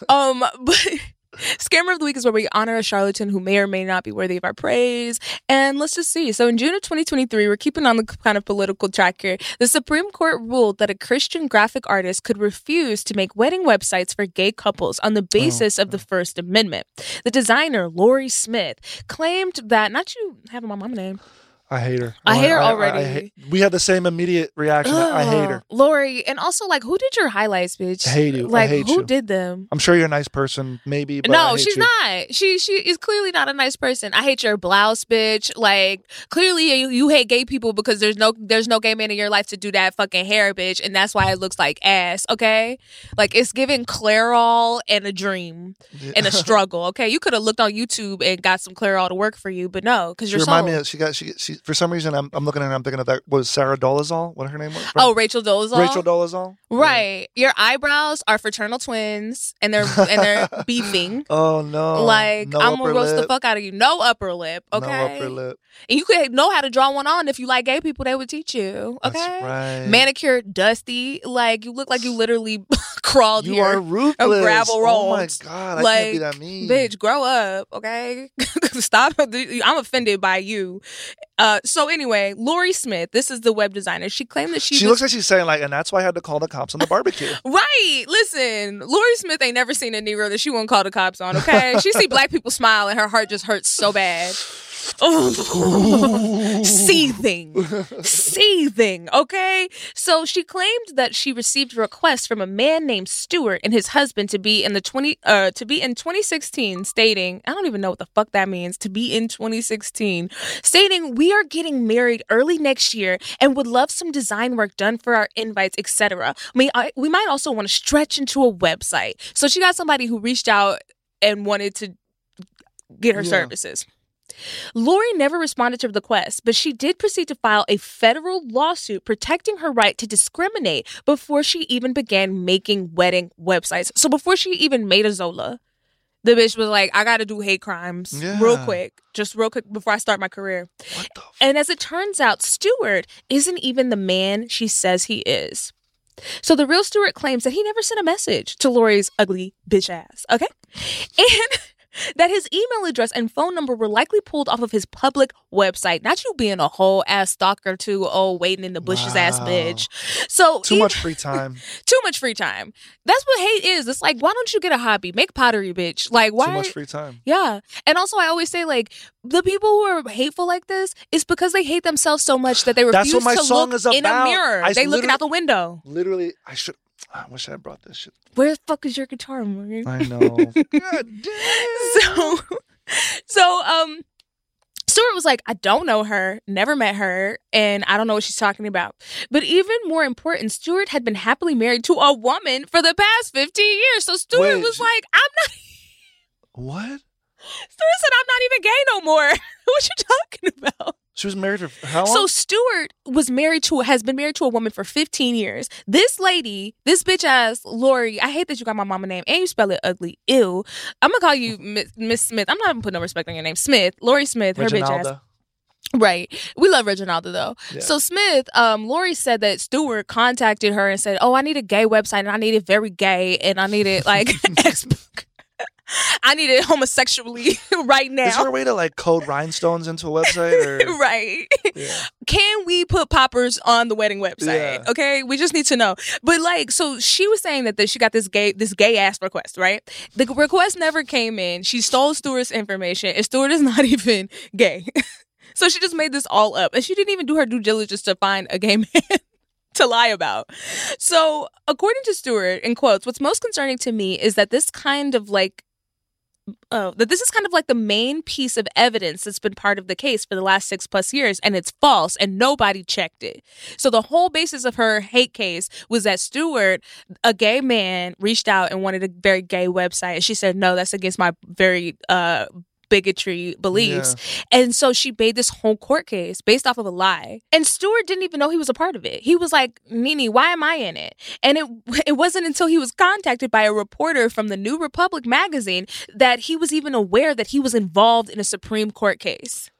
Um, but Scammer of the Week is where we honor a charlatan who may or may not be worthy of our praise. And let's just see. So in June of 2023, we're keeping on the kind of political track here. The Supreme Court ruled that a Christian graphic artist could refuse to make wedding websites for gay couples on the oh, basis of oh. the First Amendment. The designer, Lori Smith, claimed that, not you having my mama name. I hate her. I oh, hate her already. hate- we had the same immediate reaction. I hate her. Lori. And also, like, who did your highlights, bitch? I hate you. I Like, hate who you. did them? I'm sure you're a nice person, maybe. But I no, hate she's you. not. She she is clearly not a nice person. I hate your blouse, bitch. Like clearly you, you hate gay people because there's no there's no gay man in your life to do that fucking hair, bitch, and that's why it looks like ass. Okay, like it's giving Clairol and a dream and a (laughs) struggle. Okay, you could have looked on YouTube and got some Clairol to work for you, but no, because you're remind so. me. Of, she got. She, she. For some reason, I'm. I'm looking at. her, I'm thinking of that. Was Sarah Dolezal? What her name was? Oh, Rachel Dolezal. Rachel Dolezal. Right, your eyebrows are fraternal twins, and they're and they're (laughs) beefing. Oh no! like no I'm gonna roast the fuck out of you. No upper lip, okay? No upper lip. And you could know how to draw one on if you like gay people. They would teach you, okay? That's right. Manicure, dusty, like you look like you literally (laughs) crawled you here. are ruthless. gravel Oh my god! I like, can't be that mean. bitch, grow up, okay? (laughs) Stop. I'm offended by you. Uh, Uh, so anyway, Lori Smith, this is the web designer. She claimed that she, She was- looks like she's saying like, and that's why I had to call the cops on the barbecue. (laughs) Right. Listen, Lori Smith ain't never seen a Negro that she won't call the cops on, okay? she see black people smile and her heart just hurts so bad. Oh, (laughs) seething, (laughs) seething. Okay, so she claimed that she received a request from a man named Stewart and his husband to be in the twenty uh to be in 2016, stating I don't even know what the fuck that means to be in 2016, stating we are getting married early next year and would love some design work done for our invites, etc. I mean, I, we might also want to stretch into a website. So she got somebody who reached out and wanted to get her Yeah. services. Lori never responded to the request, but she did proceed to file a federal lawsuit protecting her right to discriminate before she even began making wedding websites. So before she even made a Zola, the bitch was like, I gotta do hate crimes real quick, just real quick before I start my career. What the? F- And as it turns out, Stewart isn't even the man she says he is. So the real Stewart claims that he never sent a message to Lori's ugly bitch ass, okay? (laughs) And that his email address and phone number were likely pulled off of his public website. Not you being a whole ass stalker to oh waiting in the bushes ass bitch. So Too much free time. (laughs) too much free time. That's what hate is. It's like why don't you get a hobby? Make pottery, bitch. Like why Too much free time. yeah. And also, I always say, like, the people who are hateful like this is because they hate themselves so much that they refuse to look in a mirror. I they looking out the window. Literally, I should. I wish I had brought this shit. Where the fuck is your guitar, Morgan? I know. (laughs) God damn. so, so, um, Stewart was like, I don't know her, never met her, and I don't know what she's talking about. But even more important, Stewart had been happily married to a woman for the past 15 years. So Stewart Wait, was she- like, I'm not, (laughs) What? Stewart said, I'm not even gay no more. (laughs) what you talking about? She was married for how long? So Stewart was married to has been married to a woman for 15 years. This lady, this bitch ass Lori, I hate that you got my mama name and you spell it ugly. Ew. I'm gonna call you (laughs) Miss, Miss Smith. I'm not even putting no respect on your name. Smith, Lori Smith, her bitch ass. Right. We love Reginaldo though. Yeah. So Smith, um, Lori said that Stewart contacted her and said, "Oh, I need a gay website, and I need it very gay, and I need it like (laughs) (laughs) I need it homosexually (laughs) right now." Is there a way to like code rhinestones into a website? Or (laughs) right. Yeah. Can we put poppers on the wedding website? Yeah. Okay, we just need to know. But like, so she was saying that she got this gay this gay ass request, right? The request never came in. She stole Stewart's information, and Stewart is not even gay. so she just made this all up, and she didn't even do her due diligence to find a gay man. To lie about. So, according to Stewart, in quotes, what's most concerning to me is that this kind of like uh, that this is kind of like the main piece of evidence that's been part of the case for the last six plus years, and it's false, and nobody checked it. So the whole basis of her hate case was that Stewart, a gay man, reached out and wanted a very gay website, and she said, "No, that's against my very." uh bigotry beliefs. And so she made this whole court case based off of a lie. And stewart didn't even know he was a part of it. He was like nini why am i in it? And it (laughs) it wasn't until he was contacted by a reporter from the new republic magazine that he was even aware that he was involved in a supreme court case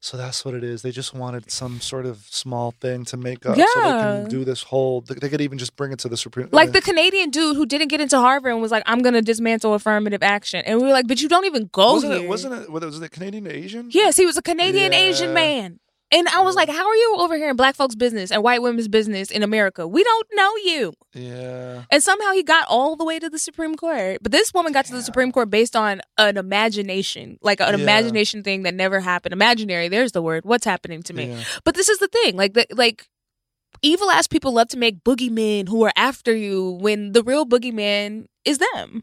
So that's what it is. They just wanted some sort of small thing to make up so they can do this whole. They they could even just bring it to the Supreme. like the canadian dude who didn't get into harvard and was like i'm gonna dismantle affirmative action and we were like but you don't even go wasn't here it? Wasn't it? Was it Canadian Asian? Yes, he was a Canadian Asian man. And I was like, how are you over here in black folks' business and white women's business in America? We don't know you. Yeah. And somehow he got all the way to the Supreme Court. But this woman got to the Supreme Court based on an imagination, like an Yeah. imagination thing that never happened. Imaginary, there's the word. What's happening to me? Yeah. But this is the thing, like the like evil ass people love to make boogeymen who are after you when the real boogeyman is them.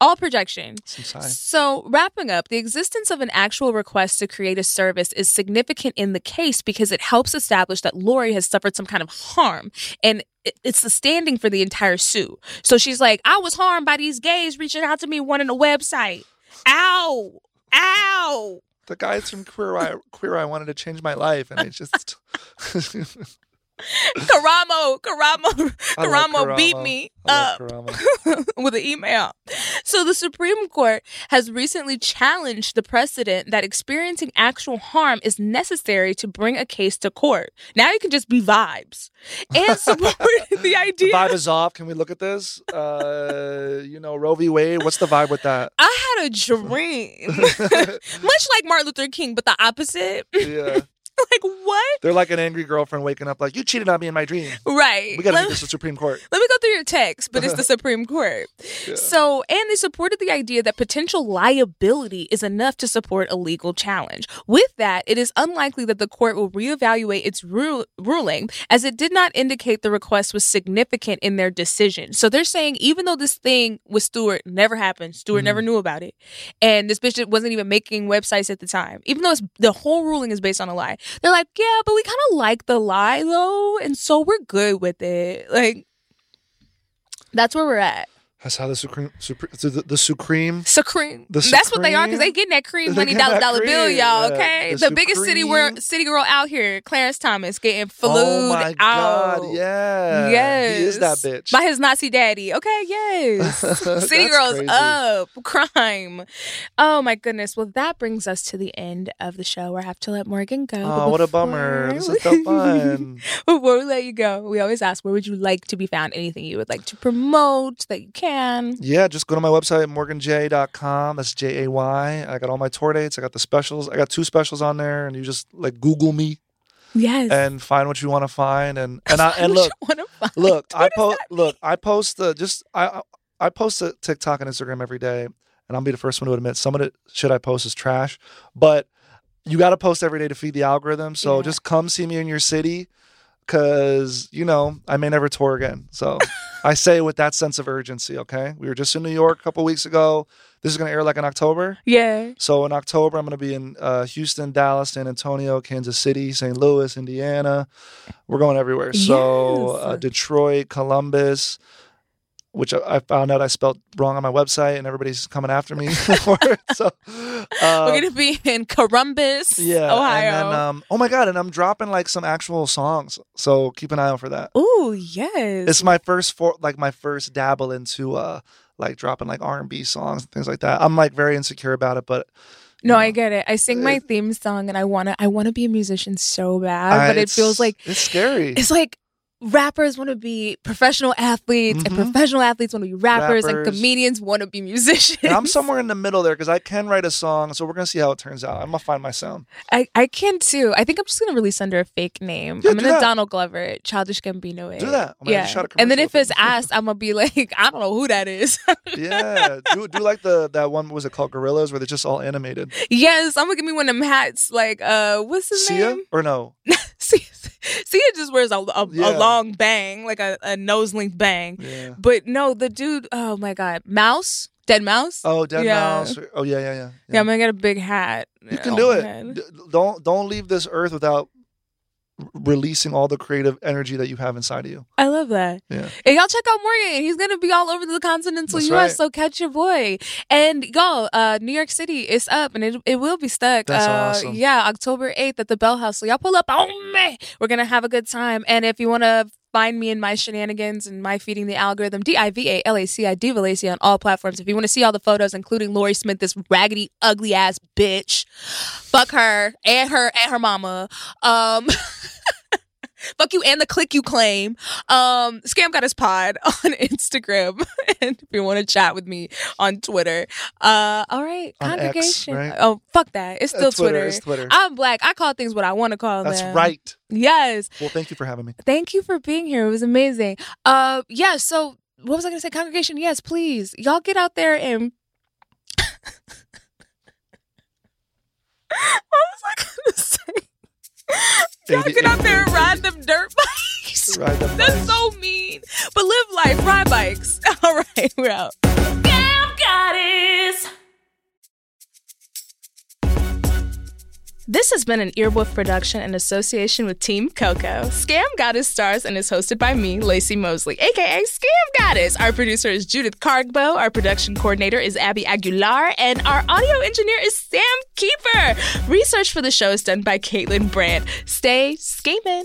All projection. So, wrapping up, the existence of an actual request to create a service is significant in the case because it helps establish that Lori has suffered some kind of harm and it's the standing for the entire suit. So she's like, I was harmed by these gays reaching out to me wanting a website. Ow! Ow! The guys from Queer Eye, Queer Eye wanted to change my life, and I just. (laughs) (laughs) (laughs) Karamo, (laughs) Karamo, Karamo beat me up. (laughs) With an email. So the Supreme Court has recently challenged the precedent that experiencing actual harm is necessary to bring a case to court. Now you can just be vibes and support the The idea. vibe is off. Can we look at this? Uh, you know, Roe v. Wade. What's the vibe with that? I had a dream, much like Martin Luther King, but the opposite. Yeah, (laughs) like what? they're like an angry girlfriend waking up like, "You cheated on me in my dream." Right. We got to take this to Supreme Court. (laughs) Let me go through your text, but it's the (laughs) Supreme Court. Yeah. So, and they supported the idea that potential liability is enough to support a legal challenge. With that, it is unlikely that the court will reevaluate its ru- ruling, as it did not indicate the request was significant in their decision. So they're saying even though this thing with Stewart never happened, Stewart never mm-hmm. knew about it, and this bitch wasn't even making websites at the time, even though it's, the whole ruling is based on a lie, they're like, yeah, but we kind of like the lie though, and so we're good with it. Like, that's where we're at. That's how the Supreme, Supreme the, the Supreme. Supreme. The That's what they are because they getting that cream They money dollar dollar bill, y'all. yeah. Okay, The the, biggest city girl, city girl out here, Clarence Thomas, getting flued Oh my out. God! Yeah, Yes. he is that bitch. By his Nazi daddy. Okay, yes. (laughs) City girls crazy. up. (laughs) Crime. Oh my goodness. Well, that brings us to the end of the show where I have to let Morgan go. Oh, what a bummer! This is (laughs) so fun. Before we let you go, we always ask, where would you like to be found? Anything you would like to promote that you can? Yeah, just go to my website, morganjay.com. That's J A Y. I got all my tour dates. I got the specials. I got two specials on there, and you just like Google me Yes. and find what you want to find. And and I (laughs) and look, look, I What does post look, I post the just I I- I post to TikTok and Instagram every day, and I'll be the first one to admit some of the shit I post is trash, but you got to post every day to feed the algorithm. So Yeah. just come see me in your city, because you know I may never tour again. So (laughs) I say with that sense of urgency. Okay, we were just in New York a couple weeks ago. This is gonna air like in October. Yeah. So in October, I'm going to be in uh, Houston, Dallas, San Antonio, Kansas City, St. Louis, Indiana. We're going everywhere. So uh, Detroit, Columbus, which I, found out I spelled wrong on my website, and everybody's coming after me (laughs) for it. So We're uh, gonna be in Columbus, yeah, Ohio. and then um, oh my god, and I'm dropping like some actual songs. So keep an eye out for that. Oh yes. It's my first for like my first dabble into uh like dropping like R and B songs and things like that. I'm like very insecure about it, but No, I get it. I sing my theme song and I want to I want to be a musician so bad, but it feels like it's scary. it's like rappers want to be professional athletes and Mhm. professional athletes want to be rappers, and comedians want to be musicians. And I'm somewhere in the middle there because I can write a song, so we're gonna see how it turns out. I'm gonna find my sound. I, I can too. I think I'm just gonna release under a fake name. Yeah, I'm gonna. Donald Glover, Childish Gambino. it. Do that. I'm Yeah. shot a And then if it's asked, I'm gonna be like, (laughs) I don't know who that is. (laughs) Yeah, do do like the that one what was it called Gorillaz where they're just all animated. yes, I'm gonna give me one of them hats. Like, uh, what's his name? Sia name? or no? (laughs) (laughs) Sia, just wears a, a, Yeah. a long bang, like a, a nose length bang. Yeah. But no, the dude. Oh my god, Mouse, Dead Mouse. Oh, Dead Yeah. Mouse. Oh yeah, yeah, yeah. yeah, I'm gonna get a big hat. You can Oh, do it. D- Don't don't leave this earth without releasing all the creative energy that you have inside of you. I love that. Yeah. And y'all check out Morgan. He's gonna be all over the continental That's US. right. So catch your boy. And y'all, uh, New York City is up and it, it will be stuck. That's uh, awesome. Yeah, October 8th at the Bell House. So y'all pull up on me. We're gonna have a good time. And if you wanna find me in my shenanigans and my feeding the algorithm, D I V A L A C I Diva Laci on all platforms. If you want to see all the photos, including Lori Smith, this raggedy, ugly ass bitch. Fuck her and her and her mama. Um (laughs) Fuck you and the click you claim. Um, Scam Goddess Pod (laughs) on Instagram, and if you want to chat with me on Twitter. Uh, all right, On X, congregation. right? Oh, fuck that. It's Uh, still Twitter, Twitter. it's Twitter. I'm black. I call things what I want to call That's them. That's right. Yes. Well, thank you for having me. Thank you for being here. It was amazing. Uh, yeah. So, what was I gonna say? Congregation. Yes, please, y'all get out there and. (laughs) what was I (laughs) gonna say? Y'all get out there and ride them dirt (laughs) bikes. Ride them That's bikes. so mean. But live life, ride bikes. (laughs) All right, we're out. Scam Goddess. This has been an Earwolf production in association with Team Coco. Scam Goddess stars and is hosted by me, Laci Mosley, aka Scam Goddess. Our producer is Judith Cargbo, our production coordinator is Abby Aguilar, and our audio engineer is Sam Keeper. Research for the show is done by Kaelyn Brandt. Stay scamming.